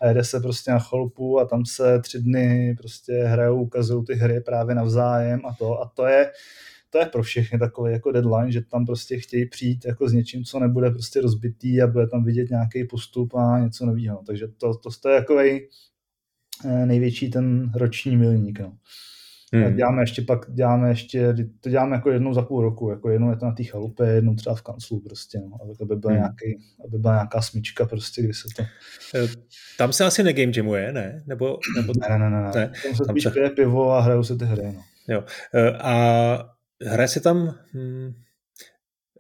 a jede se prostě na chalupu a tam se tři dny prostě hrajou, ukazují ty hry právě navzájem a to. A to je, to je pro všechny takový jako deadline, že tam prostě chtějí přijít jako s něčím, co nebude prostě rozbitý a bude tam vidět nějaký postup a něco nového. Takže to, to, to je jako největší ten roční milník. No. Hmm. Děláme ještě pak, děláme ještě, to děláme jako jednou za půl roku, jako jednou je to na té chalupě, jednou třeba v kanclu prostě, no, aby, byla hmm. nějaký, aby byla nějaká smyčka prostě, kdy se to... Eh, tam se asi negame jamuje, ne? Nebo, nebo... Ne, ne, ne, ne. ne. Tam se tam spíš se... pije pivo a hrajou se ty hry, no. Jo. Eh, a hraje se tam, hm,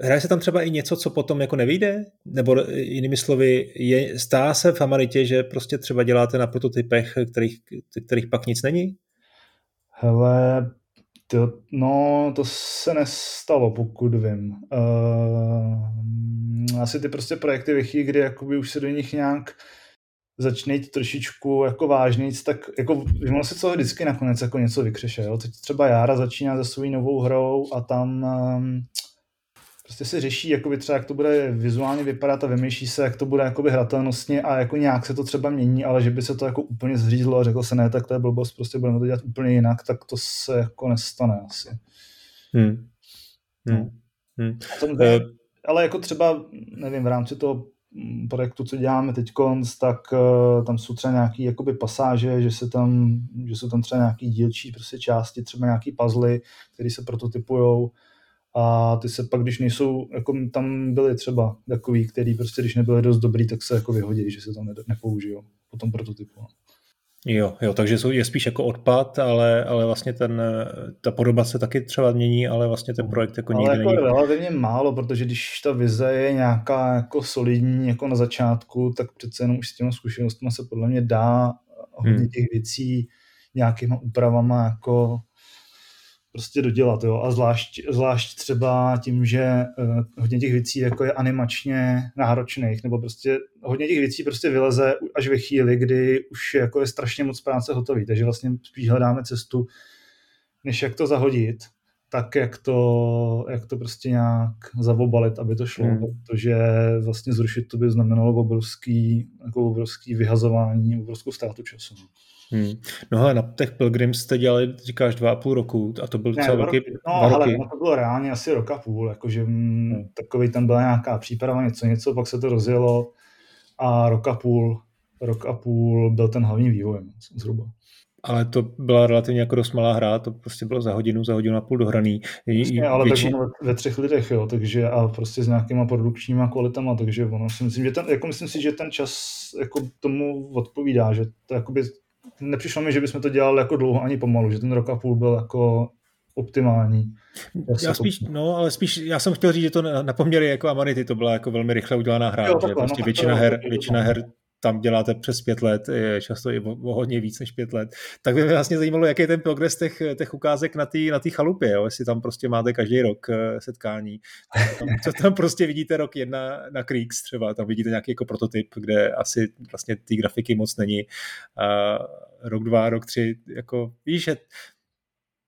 hraje se tam třeba i něco, co potom jako nevyjde? Nebo jinými slovy, je, stá se v Amaritě, že prostě třeba děláte na prototypech, kterých, kterých pak nic není? Hele, to, no, to se nestalo, pokud vím. Uh, asi ty prostě projekty vychý, kdy jakoby už se do nich nějak začne jít trošičku jako vážnějc, tak jako ono se co vždycky nakonec jako něco vykřeše, jo. Teď třeba Jára začíná se svou novou hrou a tam um, prostě se řeší, jakoby třeba, jak to bude vizuálně vypadat a vymýšlí se, jak to bude jakoby hratelnostně a jako nějak se to třeba mění, ale že by se to jako úplně zřízlo a řekl se ne, tak to je blbost, prostě budeme to dělat úplně jinak, tak to se jako nestane asi. Hmm. Hmm. Hmm. Tom, uh, ale jako třeba, nevím, v rámci toho projektu, co děláme teď, tak uh, tam jsou třeba nějaké jakoby pasáže, že, se tam, že jsou tam třeba nějaké dílčí prostě části, třeba nějaké puzzle, které se prototypujou a ty se pak, když nejsou, jako tam byly třeba takový, který prostě, když nebyly dost dobrý, tak se jako vyhodí, že se tam nepoužijou po tom prototypu. Jo, jo, takže je spíš jako odpad, ale, ale vlastně ten, ta podoba se taky třeba mění, ale vlastně ten projekt jako nikdy ale jako není. relativně málo, protože když ta vize je nějaká jako solidní jako na začátku, tak přece jenom už s těma zkušenostmi se podle mě dá hodně hmm. těch věcí nějakýma úpravama jako prostě dodělat. Jo? A zvlášť, zvlášť třeba tím, že uh, hodně těch věcí jako je animačně náročných, nebo prostě hodně těch věcí prostě vyleze až ve chvíli, kdy už jako je strašně moc práce hotový. Takže vlastně spíš hledáme cestu, než jak to zahodit, tak jak to, jak to prostě nějak zavobalit, aby to šlo, hmm. protože vlastně zrušit to by znamenalo obrovský, jako obrovský vyhazování, obrovskou ztrátu času. Hmm. No ale na těch Pilgrims jste dělali, říkáš, dva a půl roku a to byl ne, celý roky, No ale roky. to bylo reálně asi rok a půl, jakože mm, hmm. takový tam byla nějaká příprava, něco, něco, pak se to rozjelo a rok a půl, rok a půl byl ten hlavní vývoj no, zhruba. Ale to byla relativně jako dost malá hra, to prostě bylo za hodinu, za hodinu a půl dohraný. Vlastně, ale větši... tak ve, ve, třech lidech, jo, takže a prostě s nějakýma produkčníma kvalitama, takže ono si myslím, že ten, jako myslím si, že ten čas jako tomu odpovídá, že to jakoby nepřišlo mi, že bychom to dělali jako dlouho ani pomalu, že ten rok a půl byl jako optimální. Já spíš, no, ale spíš, já jsem chtěl říct, že to na poměry jako Amanity to byla jako velmi rychle udělaná hra, jo, že takhle, prostě no, většina, her, většina her tam děláte přes pět let, často i o, hodně víc než pět let, tak by mě vlastně zajímalo, jaký je ten progres těch, těch ukázek na té na chalupě, jo? jestli tam prostě máte každý rok eh, setkání. Tam, co tam prostě vidíte rok jedna na Creeks třeba, tam vidíte nějaký jako prototyp, kde asi vlastně ty grafiky moc není. A rok dva, rok tři, jako víš, že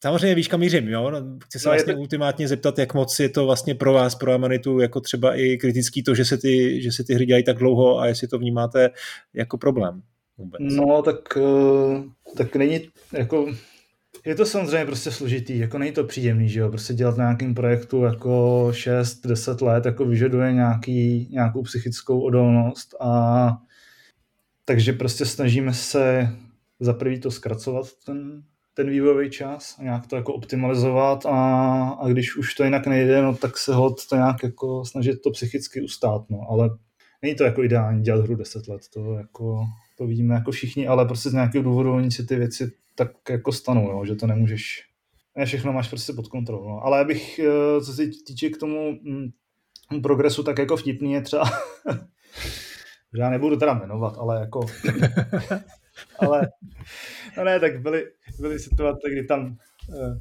Samozřejmě víš, kam mířím, jo? No, chci se no, vlastně to... ultimátně zeptat, jak moc je to vlastně pro vás, pro Amanitu, jako třeba i kritický to, že se ty, že se ty hry dělají tak dlouho a jestli to vnímáte jako problém vůbec. No, tak, eh, tak není, jako, je to samozřejmě prostě složitý, jako není to příjemný, že jo, prostě dělat na nějakým projektu jako 6-10 let, jako vyžaduje nějaký, nějakou psychickou odolnost a takže prostě snažíme se za prvý to zkracovat ten, ten vývojový čas a nějak to jako optimalizovat a, a když už to jinak nejde, no tak se hod to nějak jako snažit to psychicky ustát, no, ale není to jako ideální dělat hru 10 let, to jako, to vidíme jako všichni, ale prostě z nějakého důvodu oni si ty věci tak jako stanou, jo, že to nemůžeš, ne všechno máš prostě pod kontrolou, no. ale abych, eh, co se týče k tomu mm, progresu, tak jako vtipný je třeba, já nebudu teda jmenovat, ale jako ale no ne, tak byly, byly situace, kdy tam uh,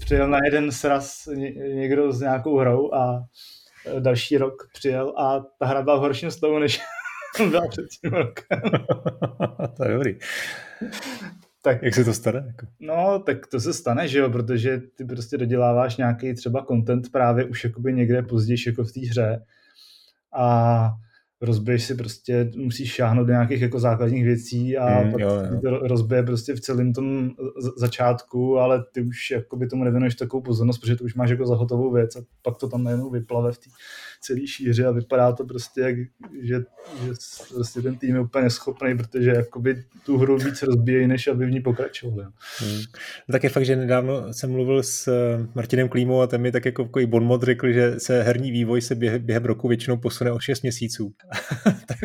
přijel na jeden sraz ně, někdo s nějakou hrou a uh, další rok přijel a ta hra byla v horším stavu, než byla před tím rokem. to je dobrý. Tak, Jak se to stane? Jako? No, tak to se stane, že jo, protože ty prostě doděláváš nějaký třeba content právě už jakoby někde později jako v té hře a rozbiješ si prostě, musíš šáhnout do nějakých jako základních věcí a mm, pak jo, jo. to rozbije prostě v celém tom začátku, ale ty už jakoby tomu nevěnuješ takovou pozornost, protože ty už máš jako za hotovou věc a pak to tam najednou vyplave v té celé šíři a vypadá to prostě jak, že, že prostě ten tým je úplně neschopný, protože jakoby tu hru víc rozbíjejí, než aby v ní pokračovali. Hmm. No, tak je fakt, že nedávno jsem mluvil s eh, Martinem Klímou a ten mi tak jako takový bonmot řekl, že se herní vývoj se během, během roku většinou posune o 6 měsíců. tak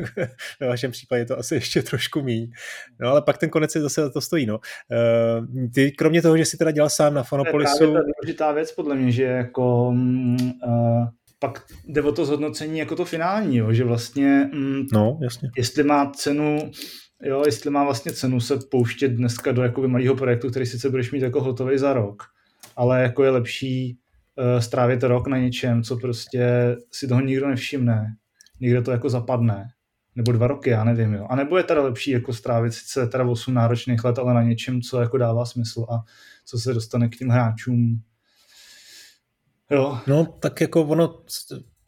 ve vašem případě to asi ještě trošku míň. No ale pak ten konec je zase to stojí. No. Uh, ty kromě toho, že jsi teda dělal sám na Fanopolisu... To je důležitá věc podle mě, že jako uh, pak jde o to zhodnocení jako to finální, jo, že vlastně mm, no, jasně. jestli má cenu jo, jestli má vlastně cenu se pouštět dneska do jakoby malého projektu, který sice budeš mít jako hotový za rok, ale jako je lepší uh, strávit rok na něčem, co prostě si toho nikdo nevšimne, někde to jako zapadne, nebo dva roky, já nevím, jo. A nebo je teda lepší jako strávit sice teda 8 náročných let, ale na něčem, co jako dává smysl a co se dostane k těm hráčům Jo. No, tak jako ono,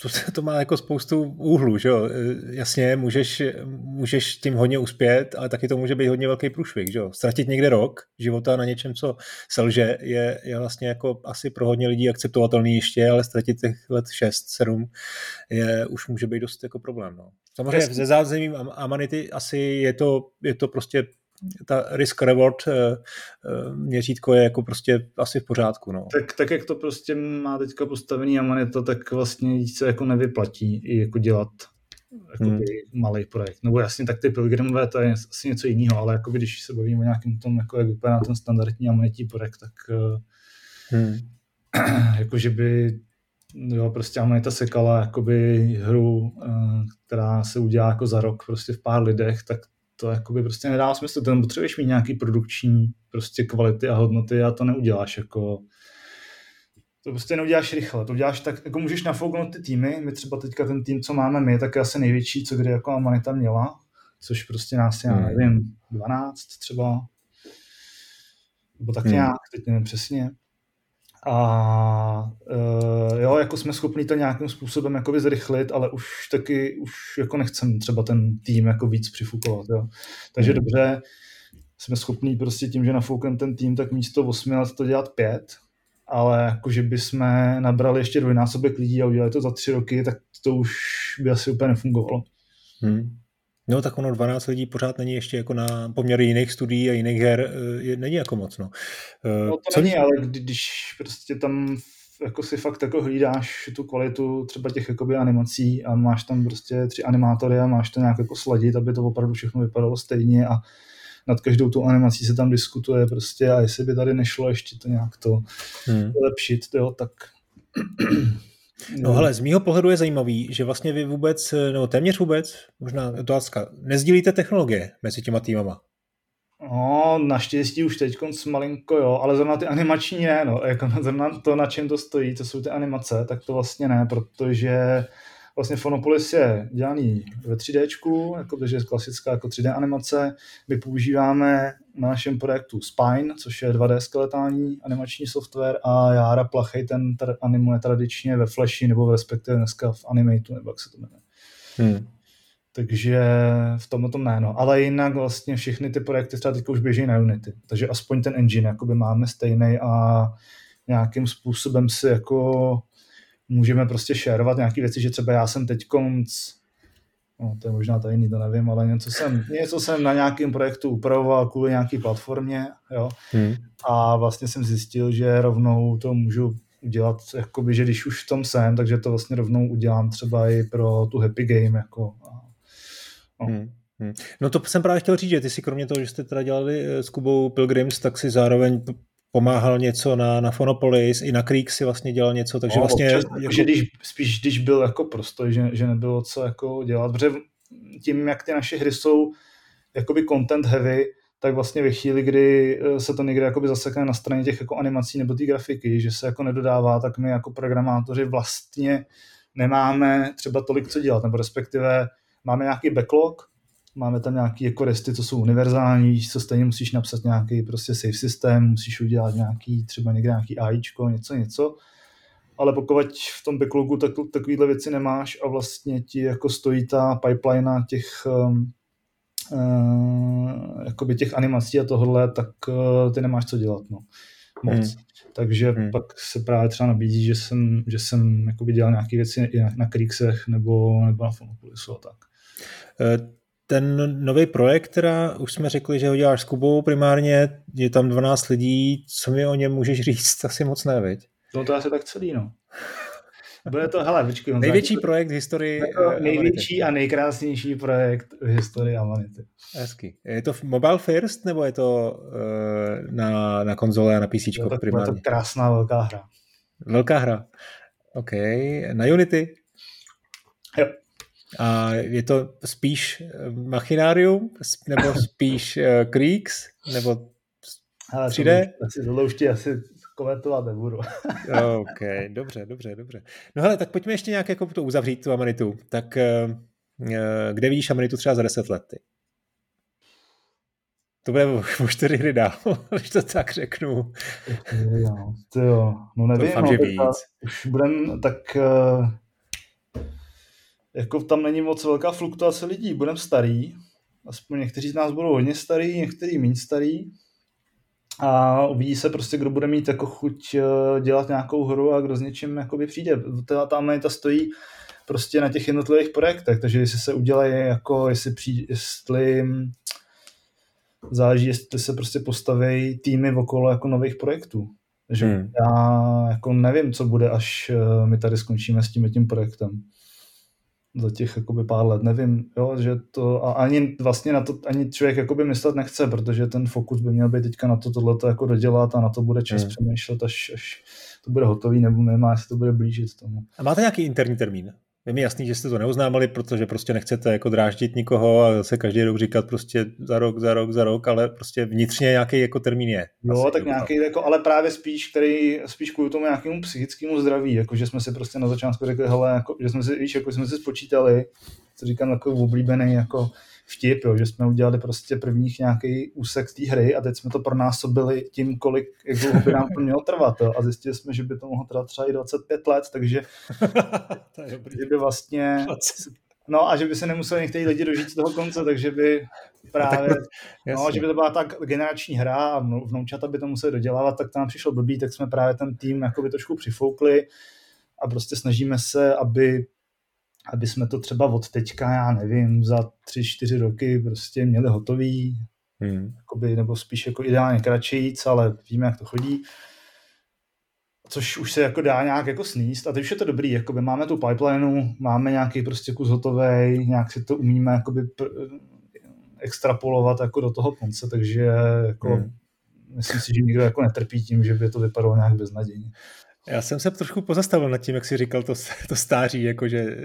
to, to má jako spoustu úhlů, že jo? Jasně, můžeš, můžeš tím hodně uspět, ale taky to může být hodně velký průšvih, že jo? Ztratit někde rok života na něčem, co selže, je, je vlastně jako asi pro hodně lidí akceptovatelný ještě, ale ztratit těch let 6, 7 je, už může být dost jako problém, no. Samozřejmě ze zázemím Amanity asi je to, je to prostě ta risk-reward eh, eh, měřítko je jako prostě asi v pořádku. No. Tak, tak, jak to prostě má teďka postavený Amanita, tak vlastně se jako nevyplatí i jako dělat jako hmm. malý projekt. Nebo jasně, tak ty pilgrimové, to je asi něco jiného, ale jako když se bavíme o nějakém tom, jako jak vypadá ten standardní amonitní projekt, tak hmm. jako že by jo, prostě Amanita sekala jakoby hru, která se udělá jako za rok prostě v pár lidech, tak to jakoby prostě nedá smysl. Ten potřebuješ mít nějaký produkční prostě kvality a hodnoty a to neuděláš jako to prostě neuděláš rychle, to uděláš tak, jako můžeš nafouknout ty týmy, my třeba teďka ten tým, co máme my, tak je asi největší, co kdy jako Amanita měla, což prostě nás, já hmm. nevím, 12 třeba, nebo tak hmm. nějak, teď nevím přesně. A uh, jo, jako jsme schopni to nějakým způsobem jakoby zrychlit, ale už taky, už jako nechcem třeba ten tým jako víc přifukovat, jo. Takže hmm. dobře, jsme schopni prostě tím, že nafoukneme ten tým, tak místo 8 let to dělat 5, ale jakože by jsme nabrali ještě dvojnásobek lidí a udělali to za tři roky, tak to už by asi úplně nefungovalo. Hmm. No tak ono 12 lidí pořád není ještě jako na poměry jiných studií a jiných her, eh, je, není jako moc. No, eh, no to Co není, ale když prostě tam jako si fakt jako hlídáš tu kvalitu třeba těch jakoby animací a máš tam prostě tři animátory a máš to nějak jako sladit, aby to opravdu všechno vypadalo stejně a nad každou tu animací se tam diskutuje prostě a jestli by tady nešlo ještě to nějak to hmm. lepšit, jo, tak No hele, z mýho pohledu je zajímavý, že vlastně vy vůbec, nebo téměř vůbec, možná otázka, nezdílíte technologie mezi těma týmama. No, naštěstí už teď malinko jo, ale zrovna ty animační ne, no, jako zrovna to, na čem to stojí, to jsou ty animace, tak to vlastně ne, protože vlastně Phonopolis je dělaný ve 3D, jako, takže je klasická jako 3D animace. My používáme na našem projektu Spine, což je 2D skeletální animační software a Jára Plachej ten tra- animuje tradičně ve Flashi nebo respektive dneska v Animatu, nebo jak se to jmenuje. Hmm. Takže v tomhle tom ne, no. Ale jinak vlastně všechny ty projekty třeba teď už běží na Unity. Takže aspoň ten engine jakoby máme stejný a nějakým způsobem si jako můžeme prostě šerovat nějaké věci, že třeba já jsem teď konc, no to je možná tajný, to nevím, ale něco jsem, něco jsem na nějakém projektu upravoval kvůli nějaké platformě, jo, hmm. a vlastně jsem zjistil, že rovnou to můžu udělat, jakoby, že když už v tom jsem, takže to vlastně rovnou udělám třeba i pro tu happy game, jako, no. Hmm. Hmm. No to jsem právě chtěl říct, že ty si kromě toho, že jste teda dělali eh, s Kubou Pilgrims, tak si zároveň pomáhal něco na, na Phonopolis, i na Creek si vlastně dělal něco, takže no, vlastně... Občas, jako... že když, spíš když byl jako prostoj, že, že nebylo co jako dělat, protože tím, jak ty naše hry jsou jakoby content heavy, tak vlastně ve chvíli, kdy eh, se to někde jakoby zasekne na straně těch jako animací nebo té grafiky, že se jako nedodává, tak my jako programátoři vlastně nemáme třeba tolik co dělat, nebo respektive máme nějaký backlog, máme tam nějaké jako resty, co jsou univerzální, co stejně musíš napsat nějaký prostě safe systém, musíš udělat nějaký, třeba někde nějaký AIčko, něco, něco, ale pokud v tom backlogu tak, takovýhle věci nemáš a vlastně ti jako stojí ta pipeline těch um, uh, jakoby těch animací a tohle, tak uh, ty nemáš co dělat, no. Moc. Hmm. Takže hmm. pak se právě třeba nabízí, že jsem, že jsem jakoby dělal nějaké věci i na, na Creeksech nebo, nebo na Fonopolisu a tak. Uh ten nový projekt, která už jsme řekli, že ho děláš s Kubou primárně, je tam 12 lidí, co mi o něm můžeš říct, asi moc ne, viď? No to asi tak celý, no. Bude to, hele, počkej. Největší to, projekt v historii Největší a nejkrásnější projekt v historii Amanity. Hezky. Je to mobile first, nebo je to uh, na, na konzole a na PC je to, primárně? Je to krásná velká hra. Velká hra. OK. Na Unity? A je to spíš eh, Machinárium, nebo spíš uh, Creeks, nebo 3D? Asi tohle už ti asi komentovat nebudu. OK, dobře, dobře, dobře. No hele, tak pojďme ještě nějak jako to uzavřít, tu Amanitu. Tak uh, kde vidíš Amanitu třeba za 10 let? Ty? To bude o čtyři hry dál, když to tak řeknu. Jo, to jo. No nevím, Doufám, no, že víc. Už budem tak uh, jako tam není moc velká fluktuace lidí. Budeme starý, aspoň někteří z nás budou hodně starý, někteří méně starý. A uvidí se prostě, kdo bude mít jako chuť eh, dělat nějakou hru a kdo s něčím jakoby přijde. Tam ta stojí prostě na těch jednotlivých projektech, takže jestli se udělají jako, jestli přijde, jestli záleží, jestli se prostě postaví týmy okolo jako nových projektů. Že hmm. já jako nevím, co bude, až eh, my tady skončíme s tím tím projektem za těch jakoby pár let, nevím, jo, že to a ani vlastně na to ani člověk jakoby myslet nechce, protože ten fokus by měl být teďka na to tohleto jako dodělat a na to bude čas hmm. přemýšlet, až, až to bude hotový, nebo nevím, jestli to bude blížit tomu. A máte nějaký interní termín? Je mi jasný, že jste to neuznámali, protože prostě nechcete jako dráždit nikoho a zase každý rok říkat prostě za rok, za rok, za rok, ale prostě vnitřně nějaký jako termín je. Jo, tak nějaký, jako, ale právě spíš, který spíš kvůli tomu nějakému psychickému zdraví, jako že jsme si prostě na začátku řekli, hele, jako, že jsme si, víš, jako jsme si spočítali, co říkám, jako oblíbený jako vtip, jo, že jsme udělali prostě prvních nějaký úsek té hry a teď jsme to pronásobili tím, kolik jak dlouho by nám to mělo trvat. Jo, a zjistili jsme, že by to mohlo trvat třeba i 25 let, takže to je dobrý. že by vlastně No a že by se nemuseli některý lidi dožít z toho konce, takže by právě, no, že by to byla tak generační hra a vnoučata by to museli dodělávat, tak nám přišlo blbý, tak jsme právě ten tým jakoby trošku přifoukli a prostě snažíme se, aby aby jsme to třeba od teďka, já nevím, za tři, čtyři roky prostě měli hotový, hmm. jakoby, nebo spíš jako ideálně kratší, ale víme, jak to chodí což už se jako dá nějak jako sníst a teď už je to dobrý, jakoby máme tu pipelineu, máme nějaký prostě kus hotový, nějak si to umíme jakoby pr- extrapolovat jako do toho konce, takže jako hmm. myslím si, že nikdo jako netrpí tím, že by to vypadalo nějak beznadějně. Já jsem se trošku pozastavil nad tím, jak jsi říkal to, to stáří, jakože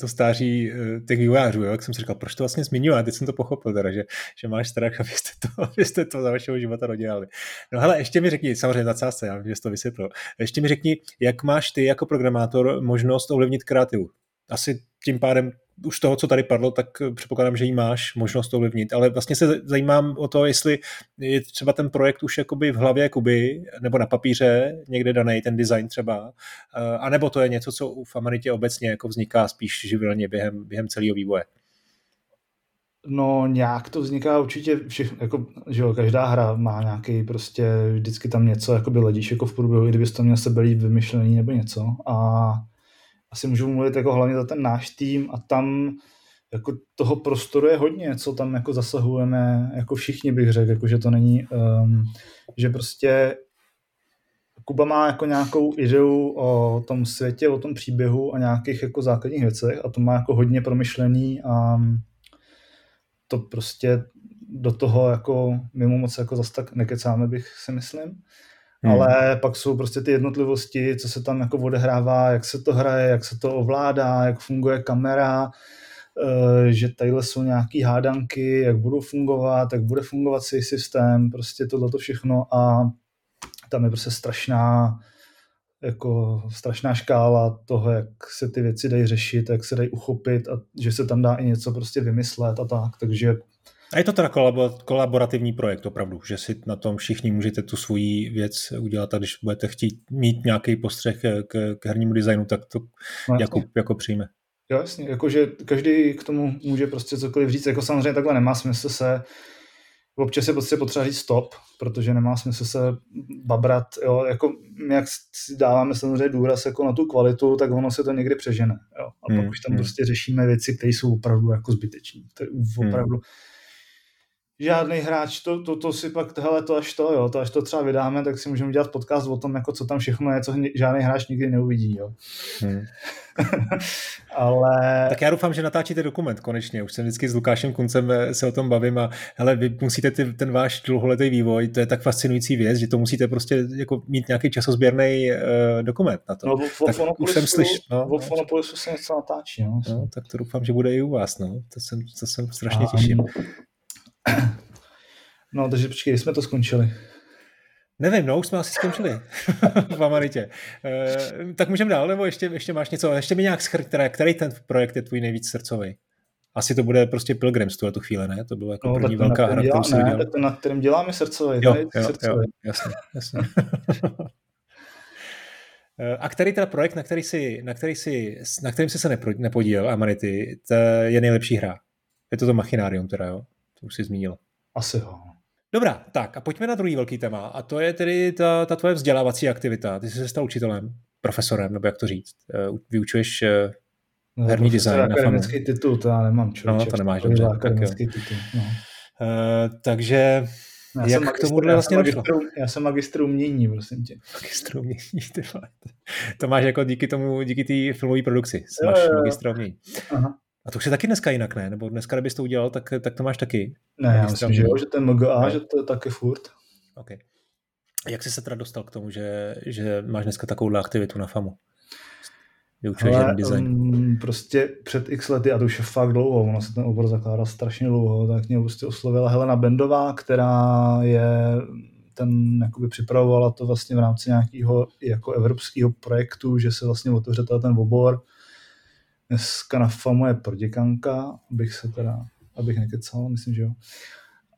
to stáří eh, těch vývojářů, jo? jak jsem si říkal, proč to vlastně zmiňuje, a teď jsem to pochopil teda, že, že máš strach, abyste to, abyste to za vašeho života dodělali. No hele, ještě mi řekni, samozřejmě na cásce, já vím, že to vysvětlil, ještě mi řekni, jak máš ty jako programátor možnost ovlivnit kreativu? Asi tím pádem už toho, co tady padlo, tak předpokládám, že jí máš možnost to ovlivnit, ale vlastně se zajímám o to, jestli je třeba ten projekt už jakoby v hlavě Kuby, nebo na papíře někde daný, ten design třeba, eh, anebo to je něco, co v Amanitě obecně jako vzniká spíš živelně během, během celého vývoje. No nějak to vzniká určitě, všech, jako, že jo, každá hra má nějaký prostě, vždycky tam něco jako by ledíš jako v průběhu, kdybys to měl sebe líp vymyšlený nebo něco a asi můžu mluvit jako hlavně za ten náš tým a tam jako toho prostoru je hodně, co tam jako zasahujeme, jako všichni bych řekl, jako že to není, um, že prostě Kuba má jako nějakou ideu o tom světě, o tom příběhu a nějakých jako základních věcech a to má jako hodně promyšlený a to prostě do toho jako mimo moc jako zase tak nekecáme, bych si myslím. Hmm. Ale pak jsou prostě ty jednotlivosti, co se tam jako odehrává, jak se to hraje, jak se to ovládá, jak funguje kamera, eh, že tadyhle jsou nějaký hádanky, jak budou fungovat, jak bude fungovat si systém, prostě tohleto všechno a tam je prostě strašná jako strašná škála toho, jak se ty věci dají řešit, jak se dají uchopit a že se tam dá i něco prostě vymyslet a tak, takže a je to teda kolaborativní projekt opravdu, že si na tom všichni můžete tu svoji věc udělat a když budete chtít mít nějaký postřeh k, k hernímu designu, tak to no, jako, jako přijme. Jo, jasně, jakože každý k tomu může prostě cokoliv říct, jako samozřejmě takhle nemá smysl se občas je prostě potřeba říct stop, protože nemá smysl se babrat, jo, jako my jak si dáváme samozřejmě důraz jako na tu kvalitu, tak ono se to někdy přežene, jo, a pak hmm, už tam hmm. prostě řešíme věci, které jsou opravdu jako zbytečné, hmm. opravdu, hmm žádný hráč, to, to, to si pak, hele, to až to, jo, to až to třeba vydáme, tak si můžeme udělat podcast o tom, jako co tam všechno je, co žádný hráč nikdy neuvidí, jo. Hmm. Ale... Tak já doufám, že natáčíte dokument konečně. Už jsem vždycky s Lukášem Kuncem eh, se o tom bavím a hele, vy musíte ty, ten váš dlouholetý vývoj, to je tak fascinující věc, že to musíte prostě jako mít nějaký časozběrný uh, dokument na to. No, v, tak už jsem slyš, no, v no, se něco natáčí. No. no. tak to doufám, že bude i u vás. No. To, jsem, to jsem strašně těším. No, takže počkej, jsme to skončili. Nevím, no, už jsme asi skončili v Amaritě. E, tak můžeme dál, nebo ještě, ještě máš něco? Ještě mi nějak schr, který, který ten projekt je tvůj nejvíc srdcový? Asi to bude prostě Pilgrims tu, tu chvíli, ne? To bylo jako no, první velká hra, kterou jsem viděl. Na kterém děláme srdcový. Jo, jo, srdcový. jo, jasně, jasně. Eh, a který teda projekt, na který si, na který si, na kterým jsi se nepodílel, Amarity, to je nejlepší hra? Je to to Machinarium teda, jo? To už jsi zmínil. Asi jo. Dobrá, tak a pojďme na druhý velký téma a to je tedy ta, ta tvoje vzdělávací aktivita. Ty jsi se stal učitelem, profesorem, nebo jak to říct. Eh, vyučuješ eh, no, herní design. akademický titul, to já nemám, člověče. No, to nemáš dobře. Akademický titul, no. takže já jak k tomuhle vlastně došlo? Já jsem magistr umění, prosím tě. Magistr umění, ty To máš jako díky tomu, díky té filmové produkci, máš jo, jo. magistr umění. Aha. A to už je taky dneska jinak, ne? Nebo dneska, kdybys to udělal, tak, tak to máš taky. Ne, já myslím, že jo, že ten MGA, no. že to je taky furt. OK. Jak jsi se teda dostal k tomu, že, že máš dneska takovouhle aktivitu na FAMu? Vyučuješ Ale, design. Um, prostě před x lety, a to už je fakt dlouho, ono se ten obor zakládá strašně dlouho, tak mě prostě oslovila Helena Bendová, která je ten jakoby připravovala to vlastně v rámci nějakého jako evropského projektu, že se vlastně otevře ten obor. Dneska na FAMu je proděkanka, abych se teda, abych nekecal, myslím, že jo.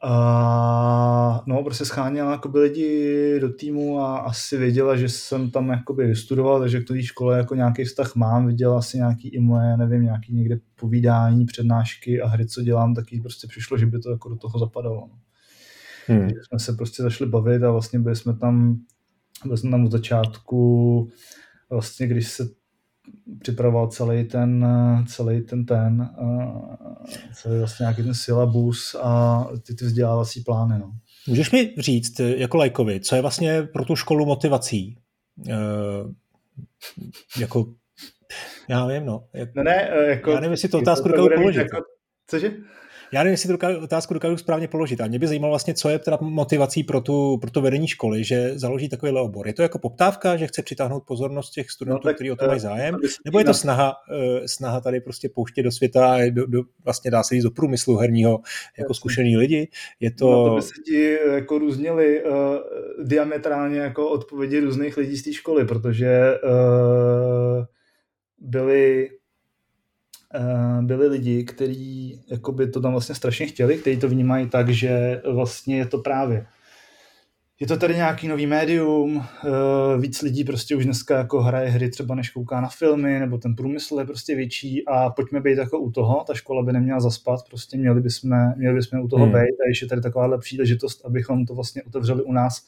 A no, prostě scháněla jakoby lidi do týmu a asi věděla, že jsem tam jakoby vystudoval, takže k té škole jako nějaký vztah mám, viděla asi nějaký i moje, nevím, nějaký někde povídání, přednášky a hry, co dělám, taky prostě přišlo, že by to jako do toho zapadalo. No. Hmm. Takže jsme se prostě zašli bavit a vlastně byli jsme tam, byli jsme tam od začátku, vlastně když se připravoval celý ten, celý ten ten, celý vlastně nějaký ten syllabus a ty, ty vzdělávací plány. No. Můžeš mi říct, jako lajkovi, co je vlastně pro tu školu motivací? E, jako, já nevím, no. Jak, no ne, jako, já nevím, jestli to otázku dokážu položit. Jako, cože? Já nevím, jestli tu otázku dokážu správně položit. A mě by zajímalo vlastně, co je teda motivací pro, tu, pro to vedení školy, že založí takovýhle obor. Je to jako poptávka, že chce přitáhnout pozornost těch studentů, no, kteří o to mají zájem, nebo je to snaha, uh, snaha tady prostě pouštět do světa, do, do, vlastně dá se říct do průmyslu herního jako zkušený lidi? Je to... No, to by se ti jako různili uh, diametrálně jako odpovědi různých lidí z té školy, protože uh, byli Eh, byli lidi, kteří to tam vlastně strašně chtěli, kteří to vnímají tak, že vlastně je to právě je to tady nějaký nový médium, eh, víc lidí prostě už dneska jako hraje hry třeba než kouká na filmy, nebo ten průmysl je prostě větší a pojďme být jako u toho, ta škola by neměla zaspat, prostě měli bychom, měli bychom u toho hmm. být a ještě tady takováhle příležitost, abychom to vlastně otevřeli u nás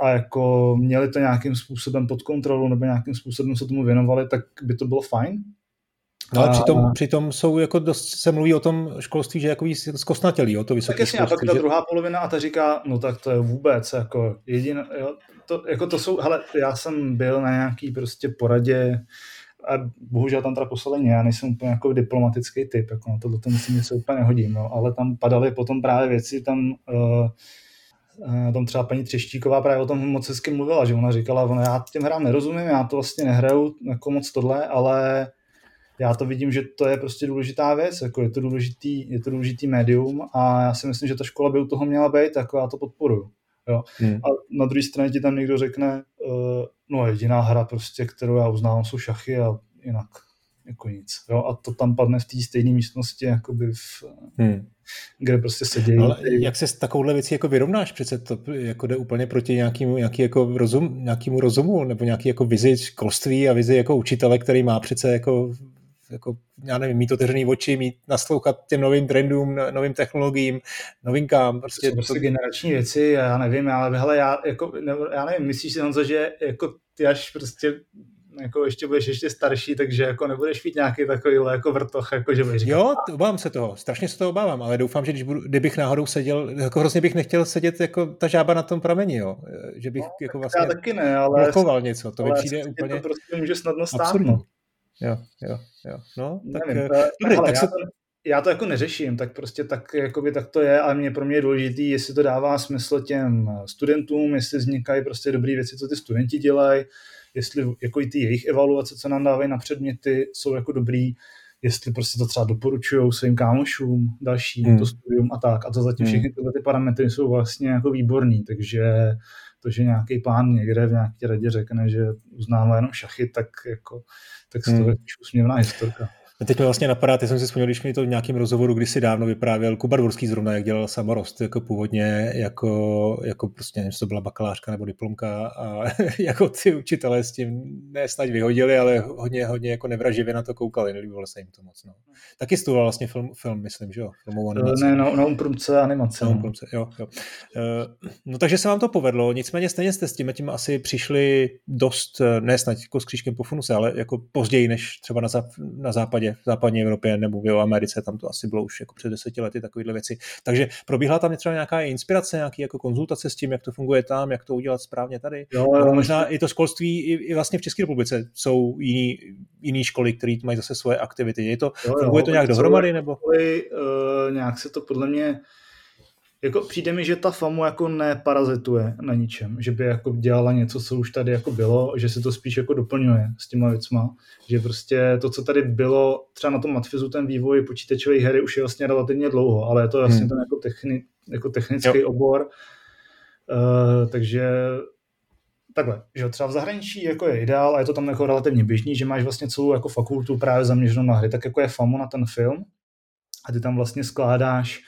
a jako měli to nějakým způsobem pod kontrolu nebo nějakým způsobem se tomu věnovali, tak by to bylo fajn, No ale přitom, přitom jsou jako dost, se mluví o tom školství, že jako zkostnatělý, jo, to vysoké tak jasně, a pak ta že... druhá polovina a ta říká, no tak to je vůbec jako jediné, jo, to, jako to jsou, hele, já jsem byl na nějaký prostě poradě a bohužel tam teda poslali mě, já nejsem úplně jako diplomatický typ, jako na tohle to myslím, že se úplně nehodím, no, ale tam padaly potom právě věci, tam uh, tam třeba paní Třeštíková právě o tom moc hezky mluvila, že ona říkala, ona, já těm hrám nerozumím, já to vlastně nehraju jako moc tohle, ale já to vidím, že to je prostě důležitá věc, jako je to důležitý, je to důležitý médium a já si myslím, že ta škola by u toho měla být, jako já to podporuji. Jo. Hmm. A na druhé straně ti tam někdo řekne, uh, no jediná hra prostě, kterou já uznávám, jsou šachy a jinak jako nic. Jo? A to tam padne v té stejné místnosti, jakoby v, hmm. kde prostě sedí. Ale jak se s takovouhle věcí jako vyrovnáš? Přece to jako jde úplně proti nějakému, nějaký jako rozum, nějakému rozumu nebo nějaký jako vizi školství a vizi jako učitele, který má přece jako jako, já nevím, mít otevřený oči, mít naslouchat těm novým trendům, novým technologiím, novinkám. Prostě, to jsou prostě generační věci, já nevím, ale hele, já, jako, ne, já nevím, myslíš si, Honzo, že jako ty až prostě jako ještě budeš ještě starší, takže jako nebudeš mít nějaký takový jako vrtoch, jako že budeš říkat. Jo, obávám se toho, strašně se toho obávám, ale doufám, že když budu, kdybych náhodou seděl, jako hrozně bych nechtěl sedět jako ta žába na tom prameni, jo, že bych no, jako vlastně já taky ne, ale blokoval něco, to mi přijde úplně to prostě může snadno stát. No. Jo, jo, jo. No, tak, Nevím, to, dobrý, hele, tak já, se... to, já to jako neřeším, tak prostě tak, jakoby, tak to je, ale mě pro mě je důležitý, jestli to dává smysl těm studentům, jestli vznikají prostě dobré věci, co ty studenti dělají, jestli jako i ty jejich evaluace, co nám dávají na předměty, jsou jako dobrý, jestli prostě to třeba doporučují svým kámošům, dalším, hmm. to studium a tak. A to zatím hmm. všechny tyhle ty parametry jsou vlastně jako výborný, takže to, že nějaký pán někde v nějaké radě řekne, že uznává jenom šachy, tak jako tak to hmm. je úsměvná historka. Teď mi vlastně napadá, ty jsem si vzpomněl, když mi to v nějakém rozhovoru kdysi dávno vyprávěl Kuba Dvorský zrovna, jak dělal samorost, jako původně, jako, jako prostě, nevím, to byla bakalářka nebo diplomka a jako ty učitelé s tím ne snad vyhodili, ale hodně, hodně jako nevraživě na to koukali, nelíbilo se jim to moc. No. Taky studoval vlastně film, film myslím, že jo? Filmovou animaci. Ne, no, no umprumce animace. No, umprumce, jo, jo. Uh, no takže se vám to povedlo, nicméně stejně jste s tím, tím asi přišli dost, ne snad jako s křížkem po funuse, ale jako později než třeba na, záp- na západě západě, v západní Evropě nebo v Americe, tam to asi bylo už jako před deseti lety takovéhle věci. Takže probíhala tam třeba nějaká inspirace, nějaký jako konzultace s tím, jak to funguje tam, jak to udělat správně tady. Jo, jo, možná i to školství, i, i vlastně v České republice jsou jiný, jiný školy, které mají zase svoje aktivity. Je to, jo, jo, funguje to nějak dohromady? Nebo? Školy, uh, nějak se to podle mě jako přijde mi, že ta FAMu jako neparazituje na ničem, že by jako dělala něco, co už tady jako bylo, že se to spíš jako doplňuje s těma věcma, že prostě to, co tady bylo, třeba na tom Matfizu ten vývoj počítačové hry už je vlastně relativně dlouho, ale je to vlastně hmm. ten jako, techni, jako technický jo. obor, uh, takže takhle, že třeba v zahraničí jako je ideál a je to tam jako relativně běžný, že máš vlastně celou jako fakultu právě zaměřenou na hry, tak jako je FAMu na ten film a ty tam vlastně skládáš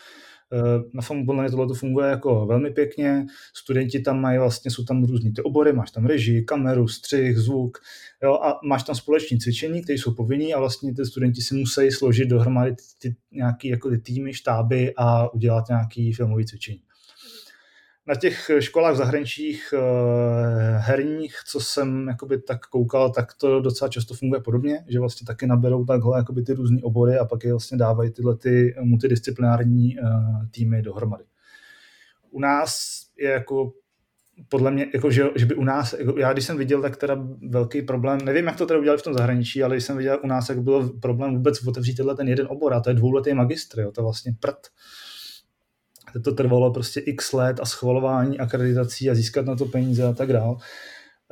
na FAMu podle mě tohle funguje jako velmi pěkně. Studenti tam mají vlastně, jsou tam různý ty obory, máš tam režii, kameru, střih, zvuk, jo, a máš tam společné cvičení, které jsou povinní a vlastně ty studenti si musí složit dohromady ty, ty nějaký jako ty týmy, štáby a udělat nějaký filmový cvičení na těch školách v zahraničích eh, herních, co jsem jakoby tak koukal, tak to docela často funguje podobně, že vlastně taky naberou takhle jakoby ty různé obory a pak je vlastně dávají tyhle ty multidisciplinární eh, týmy dohromady. U nás je jako podle mě, jako že, že by u nás, jako já když jsem viděl, tak teda velký problém, nevím, jak to teda udělali v tom zahraničí, ale když jsem viděl u nás, jak byl problém vůbec otevřít tenhle ten jeden obor, a to je dvouletý magistr, jo, to je vlastně prd to trvalo prostě x let a schvalování akreditací a získat na to peníze a tak dál,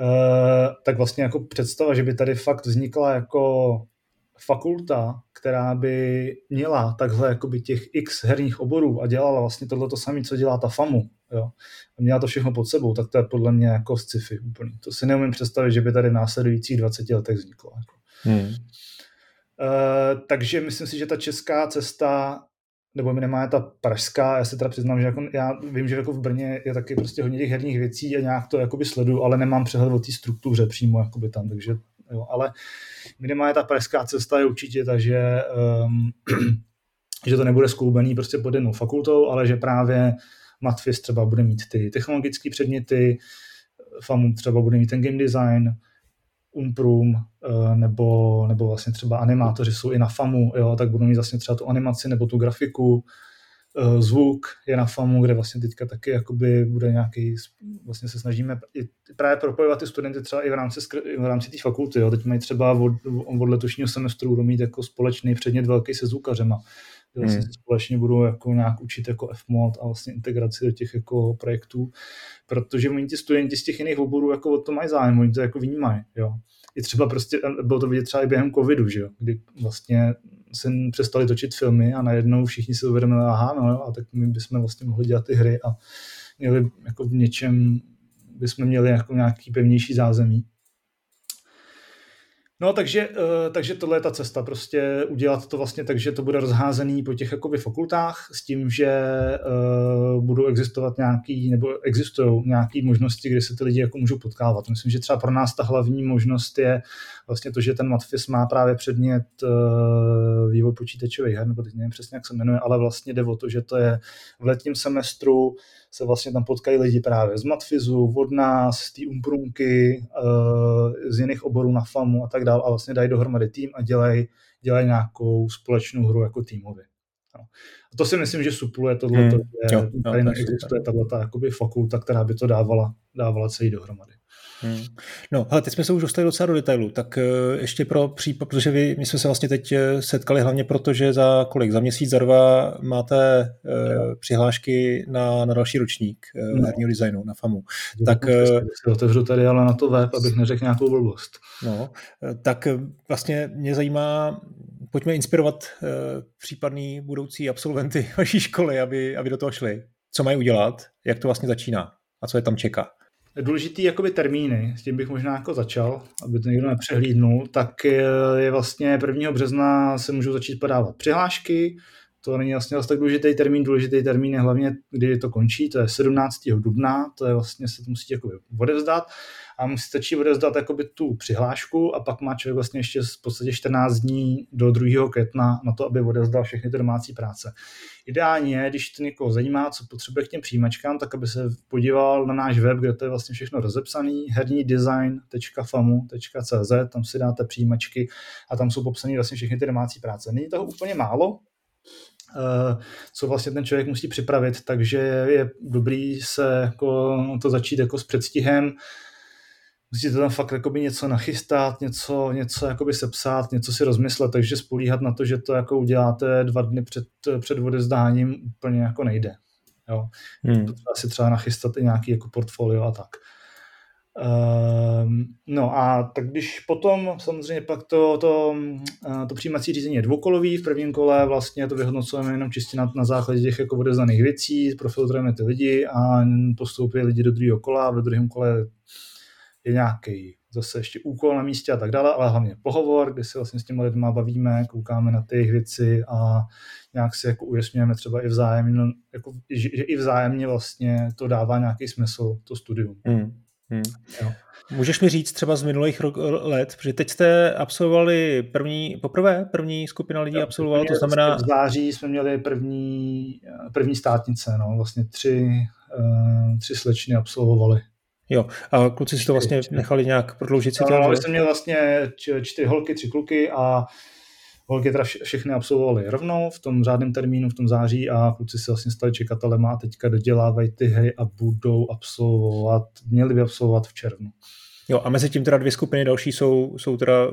Uh, tak vlastně jako představa, že by tady fakt vznikla jako fakulta, která by měla takhle jakoby těch x herních oborů a dělala vlastně tohle to samé, co dělá ta FAMu, jo, a měla to všechno pod sebou, tak to je podle mě jako sci-fi úplně. To si neumím představit, že by tady v následujících 20 letech vzniklo. Jako. Hmm. Uh, takže myslím si, že ta česká cesta nebo minimálně ta pražská, já se teda přiznám, že jako, já vím, že jako v Brně je taky prostě hodně těch herních věcí a nějak to jakoby sledu, ale nemám přehled o té struktuře přímo jakoby tam, takže jo, ale minimálně ta pražská cesta je určitě ta, že, um, že to nebude skloubený prostě pod jednou fakultou, ale že právě Matfis třeba bude mít ty technologické předměty, FAMU třeba bude mít ten game design, Umprum eh, nebo, nebo vlastně třeba animátoři jsou i na FAMu, jo, tak budou mít vlastně třeba tu animaci nebo tu grafiku, eh, zvuk je na FAMu, kde vlastně teďka taky jakoby bude nějaký, vlastně se snažíme i právě propojovat ty studenty třeba i v rámci, v rámci té fakulty, jo. teď mají třeba od, od letošního semestru budou mít jako společný předmět velký se zvukařema, kde hmm. společně budou jako nějak učit jako Fmod a vlastně integraci do těch jako projektů, protože oni ti studenti z těch jiných oborů jako o to mají zájem, oni to jako vnímají, jo. I třeba prostě, bylo to vidět třeba i během covidu, že jo, kdy vlastně se přestali točit filmy a najednou všichni si uvědomili, aha, no jo, a tak my bychom vlastně mohli dělat ty hry a měli jako v něčem bychom měli jako nějaký pevnější zázemí. No, takže, uh, takže tohle je ta cesta, prostě udělat to vlastně tak, že to bude rozházený po těch jakoby fakultách s tím, že uh, budou existovat nějaký, nebo existují nějaké možnosti, kde se ty lidi jako můžou potkávat. Myslím, že třeba pro nás ta hlavní možnost je vlastně to, že ten Matfis má právě předmět uh, vývoj počítačových her, nebo teď nevím přesně, jak se jmenuje, ale vlastně jde o to, že to je v letním semestru se vlastně tam potkají lidi právě z Matfizu, od nás, z té Umprunky, uh, z jiných oborů na FAMu a tak dále a vlastně dají dohromady tým a dělají dělaj nějakou společnou hru jako týmově. No. A to si myslím, že supluje tohle, hmm. že jo, tady neexistuje tato fakulta, která by to dávala, dávala celý dohromady. Hmm. No, ale teď jsme se už dostali docela do detailu, tak uh, ještě pro případ, protože vy, my jsme se vlastně teď eh, setkali hlavně proto, že za kolik, za měsíc, za dva máte uh, přihlášky na, na další ročník uh, no. herního designu, na FAMu. No, tak, uh, otevřu tady ale na to web, abych neřekl nějakou blbost. No, tak vlastně mě zajímá, pojďme inspirovat uh, případný budoucí absolventy vaší školy, aby, aby do toho šli. Co mají udělat, jak to vlastně začíná a co je tam čeká důležitý jakoby termíny, s tím bych možná jako začal, aby to někdo nepřehlídnul, tak je vlastně 1. března se můžou začít podávat přihlášky, to není vlastně vlastně tak důležitý termín, důležitý termín je hlavně, kdy to končí, to je 17. dubna, to je vlastně se to musí jako odevzdat a musí stačí odevzdat jakoby tu přihlášku a pak má člověk vlastně ještě v podstatě 14 dní do 2. května na to, aby odevzdal všechny ty domácí práce. Ideálně je, když to někoho zajímá, co potřebuje k těm přijímačkám, tak aby se podíval na náš web, kde to je vlastně všechno rozepsaný, herní design.famu.cz, tam si dáte přijímačky a tam jsou popsané vlastně všechny ty domácí práce. Není toho úplně málo, eh, co vlastně ten člověk musí připravit, takže je dobrý se jako to začít jako s předstihem, musíte tam fakt jakoby něco nachystat, něco, něco jakoby sepsat, něco si rozmyslet, takže spolíhat na to, že to jako uděláte dva dny před, před odezdáním úplně jako nejde. Jo. Hmm. Potřeba si třeba nachystat i nějaký jako portfolio a tak. Um, no a tak když potom samozřejmě pak to, to, to přijímací řízení je dvoukolový, v prvním kole vlastně to vyhodnocujeme jenom čistě na, na základě těch jako odezdaných věcí, profiltrujeme ty lidi a postoupí lidi do druhého kola, ve druhém kole je nějaký zase ještě úkol na místě a tak dále, ale hlavně pohovor, kde se vlastně s těmi lidmi bavíme, koukáme na ty věci a nějak si jako ujasňujeme třeba i vzájemně, no, jako, že, že, i vzájemně vlastně to dává nějaký smysl, to studium. Hmm. Hmm. Jo. Můžeš mi říct třeba z minulých let, protože teď jste absolvovali první, poprvé první skupina lidí absolvovala, to znamená... V září jsme měli první, první státnice, no, vlastně tři, uh, tři slečny absolvovali. Jo, a kluci si to vlastně nechali nějak prodloužit si to? No, jsem měl vlastně čtyři holky, tři kluky a holky teda všechny absolvovali rovnou v tom řádném termínu v tom září a kluci se vlastně stali čekatelema a teďka dodělávají ty hry a budou absolvovat, měli by absolvovat v červnu. Jo, a mezi tím teda dvě skupiny další jsou, jsou teda...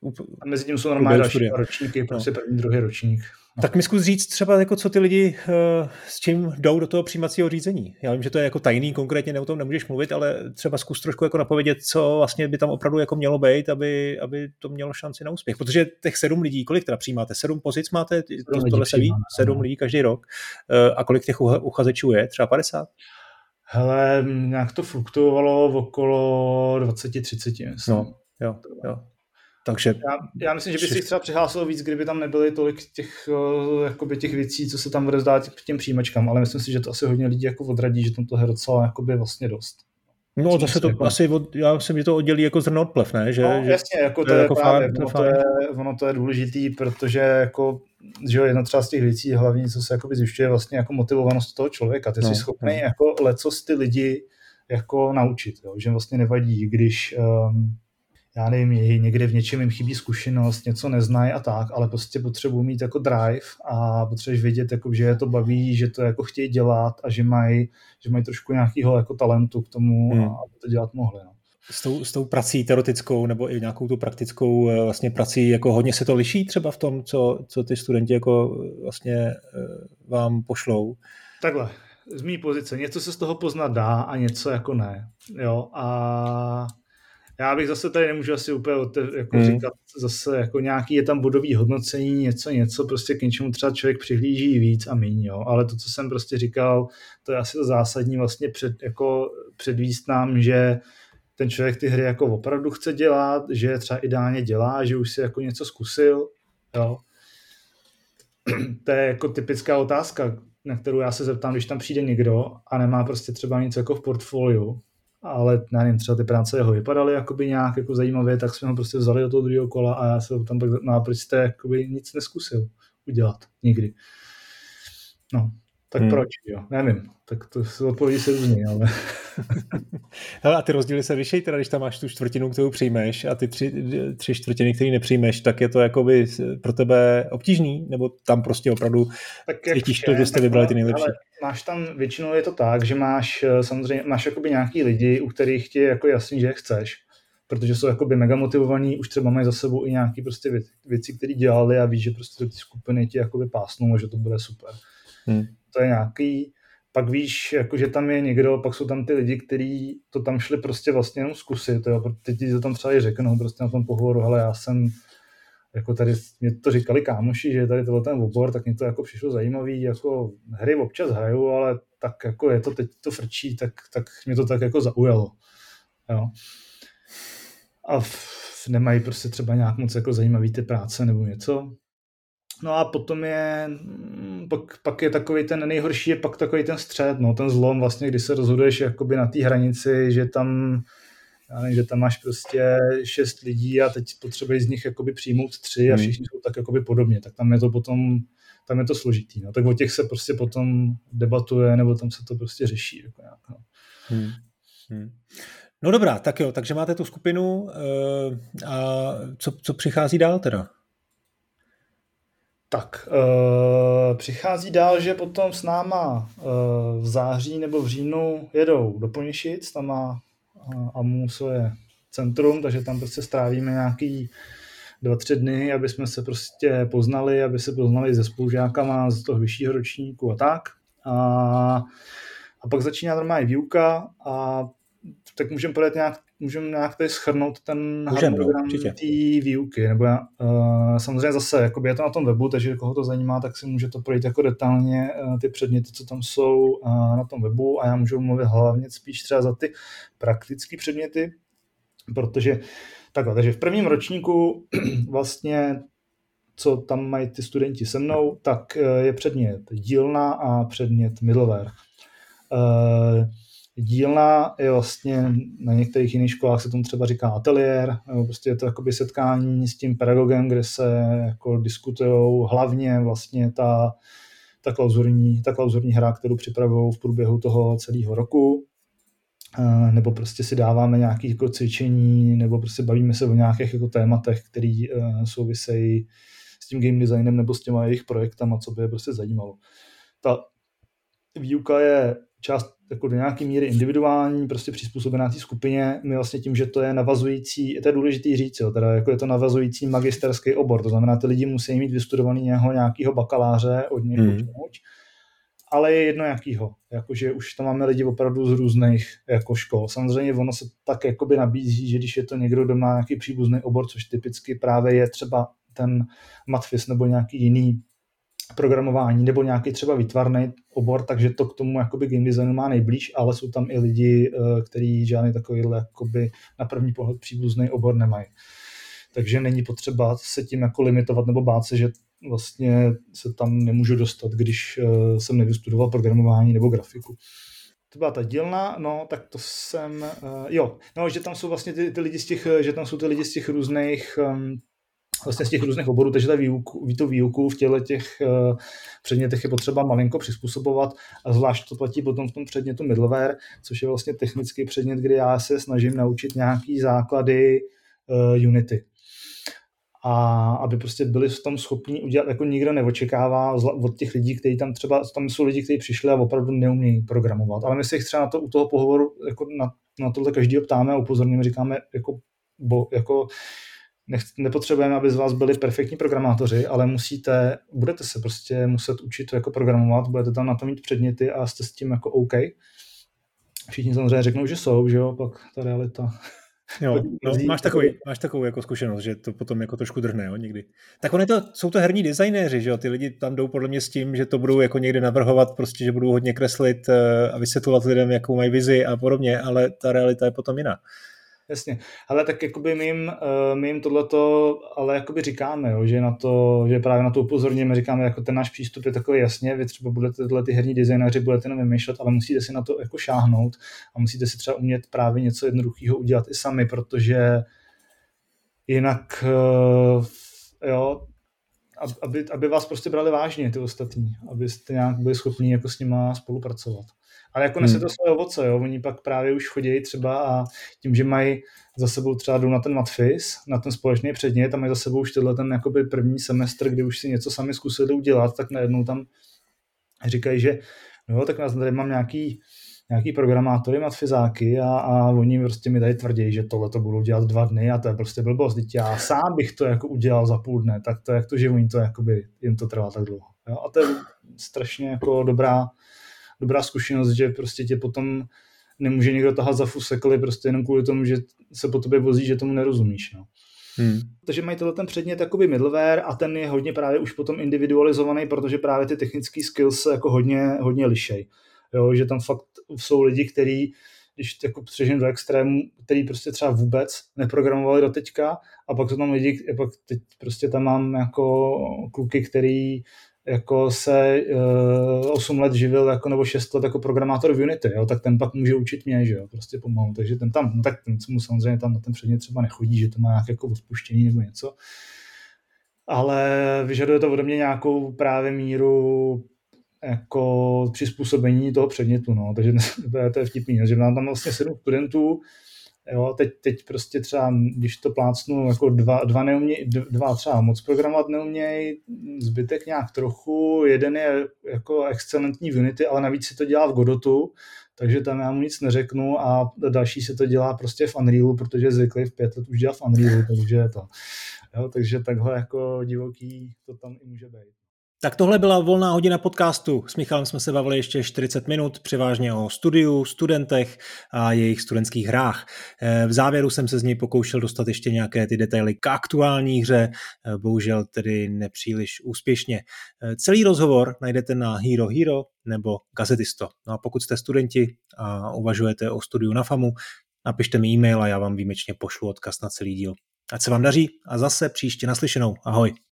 Uh, a mezi tím jsou normálně další ročníky, prostě no. první, druhý ročník. Tak mi zkus říct třeba, jako co ty lidi uh, s čím jdou do toho přijímacího řízení. Já vím, že to je jako tajný, konkrétně o tom nemůžeš mluvit, ale třeba zkus trošku jako napovědět, co vlastně by tam opravdu jako mělo být, aby, aby to mělo šanci na úspěch. Protože těch sedm lidí, kolik teda přijímáte? Sedm pozic máte? To, tohle se ví? Sedm lidí každý rok. Uh, a kolik těch uchazečů je? Třeba 50? Hele, nějak to fluktuovalo v okolo 20-30, No, jo, jo. Takže... Já, já myslím, že by si třeba přihlásil víc, kdyby tam nebyly tolik těch, eh, jakoby těch věcí, co se tam rozdá k těm přijímačkám, ale myslím si, že to asi hodně lidí jako odradí, že tam toho je docela jakoby vlastně dost. No, to se to jako... asi, od, já myslím, že to oddělí jako zrno od plev, ne? Že, no, že jasně, jako to, to je, jako právě, fakt, ono, to je, ono to je důležitý, protože jako, že jo, jedna třeba z těch věcí hlavní, co se jako zjišťuje, vlastně jako motivovanost toho člověka. Ty no, jsi schopný no. jako lecos ty lidi jako naučit, jo? že vlastně nevadí, když um, já nevím, někde v něčem jim chybí zkušenost, něco neznají a tak, ale prostě potřebují mít jako drive a potřebuješ vědět, jako, že je to baví, že to jako chtějí dělat a že mají, že mají trošku nějakého jako talentu k tomu, hmm. aby to dělat mohli. No. S tou, s tou prací teoretickou nebo i nějakou tu praktickou eh, vlastně prací, jako hodně se to liší třeba v tom, co, co ty studenti jako eh, vlastně eh, vám pošlou? Takhle, z mý pozice, něco se z toho poznat dá a něco jako ne. Jo, a já bych zase tady nemůžu asi úplně jako mm. říkat zase jako nějaký je tam bodový hodnocení, něco, něco, prostě k něčemu třeba člověk přihlíží víc a méně, jo. ale to, co jsem prostě říkal, to je asi to zásadní vlastně před, jako předvíst nám, že ten člověk ty hry jako opravdu chce dělat, že je třeba ideálně dělá, že už si jako něco zkusil, jo. to je jako typická otázka, na kterou já se zeptám, když tam přijde někdo a nemá prostě třeba nic jako v portfoliu, ale já nevím, třeba ty práce jeho vypadaly jakoby nějak jako zajímavě, tak jsme ho prostě vzali do toho druhého kola a já se tam pak, no a proč jste jakoby nic neskusil udělat nikdy. No, tak hmm. proč, jo, nevím, tak to se odpovědí se různě, ale... Hele, a ty rozdíly se vyšejí, teda když tam máš tu čtvrtinu, kterou přijmeš a ty tři, tři čtvrtiny, které nepřijmeš, tak je to jakoby pro tebe obtížný, nebo tam prostě opravdu tak cítíš to, že jste vybrali ty nejlepší? Ale máš tam, většinou je to tak, že máš eh, samozřejmě, máš jakoby nějaký lidi, u kterých ti je jako jasný, že je chceš, protože jsou jakoby mega motivovaní, už třeba mají za sebou i nějaký prostě věci, které dělali a víš, že prostě ty skupiny ti jakoby pásnou a že to bude super. Hmm. To je nějaký, pak víš, jako, že tam je někdo, pak jsou tam ty lidi, kteří to tam šli prostě vlastně jenom zkusit, jo, teď ti to tam třeba i řeknou prostě na tom pohovoru, hele, já jsem jako tady mě to říkali kámoši, že tady tohle ten obor, tak mě to jako přišlo zajímavý, jako hry občas hraju, ale tak jako je to teď to frčí, tak, tak mě to tak jako zaujalo. Jo. A v, nemají prostě třeba nějak moc jako zajímavý ty práce nebo něco. No a potom je, mm, pak, pak je takový ten nejhorší, je pak takový ten střed, no, ten zlom vlastně, kdy se rozhoduješ jakoby na té hranici, že tam já nevím, že tam máš prostě šest lidí a teď potřebuješ z nich jakoby přijmout tři a hmm. všichni jsou tak jakoby podobně, tak tam je to potom, tam je to složitý, no. tak o těch se prostě potom debatuje, nebo tam se to prostě řeší. Jako nějak, no. Hmm. Hmm. No dobrá, tak jo, takže máte tu skupinu uh, a co, co přichází dál teda? Tak, uh, přichází dál, že potom s náma uh, v září nebo v říjnu jedou do Poněšic, tam má uh, AMU svoje centrum, takže tam prostě strávíme nějaký dva, tři dny, aby jsme se prostě poznali, aby se poznali se spolužákama z toho vyššího ročníku a tak. A, a pak začíná normální výuka a tak můžeme podat nějak, můžeme nějak tady schrnout ten harmonogram té výuky, nebo já, uh, samozřejmě zase, jakoby je to na tom webu, takže koho to zajímá, tak si může to projít jako detailně uh, ty předměty, co tam jsou uh, na tom webu a já můžu mluvit hlavně spíš třeba za ty praktické předměty, protože takhle, takže v prvním ročníku vlastně co tam mají ty studenti se mnou, tak je předmět dílna a předmět middleware. Dílna je vlastně na některých jiných školách se tomu třeba říká ateliér, nebo prostě je to jakoby setkání s tím pedagogem, kde se jako diskutují hlavně vlastně ta, ta, klauzurní, ta klauzurní hra, kterou připravují v průběhu toho celého roku, nebo prostě si dáváme nějaké jako cvičení, nebo prostě bavíme se o nějakých jako tématech, které uh, souvisejí s tím game designem nebo s těma jejich projektama, co by je prostě zajímalo. Ta výuka je část jako do nějaké míry individuální, prostě přizpůsobená té skupině. My vlastně tím, že to je navazující, to je důležitý říct, jo, teda jako je to navazující magisterský obor, to znamená, ty lidi musí mít vystudovaný nějakého, nějakého bakaláře od něj hmm. ale je jedno jakýho, jakože už tam máme lidi opravdu z různých jako škol. Samozřejmě ono se tak jakoby nabízí, že když je to někdo, kdo má nějaký příbuzný obor, což typicky právě je třeba ten matfis nebo nějaký jiný programování nebo nějaký třeba výtvarný obor, takže to k tomu jakoby game designu má nejblíž, ale jsou tam i lidi, eh, kteří žádný takovýhle jakoby na první pohled příbuzný obor nemají. Takže není potřeba se tím jako limitovat nebo bát se, že vlastně se tam nemůžu dostat, když eh, jsem nevystudoval programování nebo grafiku. To byla ta dílna, no, tak to jsem, uh, jo, no, že tam jsou vlastně ty, ty lidi z těch, že tam jsou ty lidi z těch různých um, vlastně z těch různých oborů, takže ta výuku, to výuku v těle těch uh, předmětech je potřeba malinko přizpůsobovat a zvlášť to platí potom v tom předmětu middleware, což je vlastně technický předmět, kdy já se snažím naučit nějaký základy uh, Unity. A aby prostě byli v tom schopni udělat, jako nikdo neočekává od těch lidí, kteří tam třeba, tam jsou lidi, kteří přišli a opravdu neumějí programovat. Ale my se jich třeba na to, u toho pohovoru jako na, na tohle každý ptáme a upozorníme, říkáme, jako, bo, jako nech, nepotřebujeme, aby z vás byli perfektní programátoři, ale musíte, budete se prostě muset učit jako programovat, budete tam na to mít předměty a jste s tím jako OK. Všichni samozřejmě řeknou, že jsou, že jo, pak ta realita. Jo, no, máš, takový, máš takovou jako zkušenost, že to potom jako trošku drhne, jo, někdy. Tak on to, jsou to herní designéři, že jo, ty lidi tam jdou podle mě s tím, že to budou jako někde navrhovat, prostě, že budou hodně kreslit eh, a vysvětlovat lidem, jakou mají vizi a podobně, ale ta realita je potom jiná. Jasně, ale tak jakoby my jim, uh, my jim tohleto, ale jakoby říkáme, jo, že na to, že právě na to upozorněme, říkáme, jako ten náš přístup je takový jasně, vy třeba budete tyhle ty herní designéři, budete jenom vymýšlet, ale musíte si na to jako šáhnout a musíte si třeba umět právě něco jednoduchého udělat i sami, protože jinak uh, jo, aby, aby vás prostě brali vážně ty ostatní, abyste nějak byli schopni jako s nima spolupracovat. Ale jako nese hmm. to své ovoce, jo. Oni pak právě už chodí třeba a tím, že mají za sebou třeba jdou na ten matfis, na ten společný předmět a mají za sebou už tenhle ten jakoby první semestr, kdy už si něco sami zkusili udělat, tak najednou tam říkají, že no tak nás tady mám nějaký, nějaký programátory, matfizáky a, a oni prostě mi tady tvrdí, že tohle to budou dělat dva dny a to je prostě blbost. Teď já sám bych to jako udělal za půl dne, tak to je jak to, že oni to jakoby, jim to trvá tak dlouho. Jo? A to je strašně jako dobrá, dobrá zkušenost, že prostě tě potom nemůže někdo tahat za fusekly prostě jenom kvůli tomu, že se po tobě vozí, že tomu nerozumíš. No. Hmm. Takže mají tohle ten předmět jakoby middleware a ten je hodně právě už potom individualizovaný, protože právě ty technické skills se jako hodně, hodně lišej. Jo, že tam fakt jsou lidi, kteří když jako přežím do extrému, který prostě třeba vůbec neprogramovali do teďka a pak jsou tam lidi, pak teď prostě tam mám jako kluky, který jako se uh, 8 let živil jako, nebo 6 let jako programátor v Unity, jo, tak ten pak může učit mě, že jo, prostě pomalu. Takže ten tam, no tak ten mu samozřejmě tam na ten předmět třeba nechodí, že to má nějaké jako odpuštění nebo něco. Ale vyžaduje to ode mě nějakou právě míru jako přizpůsobení toho předmětu, no. takže to je vtipný, že mám tam vlastně sedm studentů, Jo, teď, teď prostě třeba, když to plácnu, jako dva, dva, neuměj, dva třeba moc programovat neumějí, zbytek nějak trochu, jeden je jako excelentní v Unity, ale navíc si to dělá v Godotu, takže tam já mu nic neřeknu a další se to dělá prostě v Unrealu, protože zvykli v pět let už dělat v Unrealu, takže to. Jo, takže takhle jako divoký to tam i může být. Tak tohle byla volná hodina podcastu. S Michalem jsme se bavili ještě 40 minut, převážně o studiu, studentech a jejich studentských hrách. Eh, v závěru jsem se z něj pokoušel dostat ještě nějaké ty detaily k aktuální hře, eh, bohužel tedy nepříliš úspěšně. Eh, celý rozhovor najdete na Hero Hero nebo Gazetisto. No a pokud jste studenti a uvažujete o studiu na FAMu, napište mi e-mail a já vám výjimečně pošlu odkaz na celý díl. Ať se vám daří a zase příště naslyšenou. Ahoj.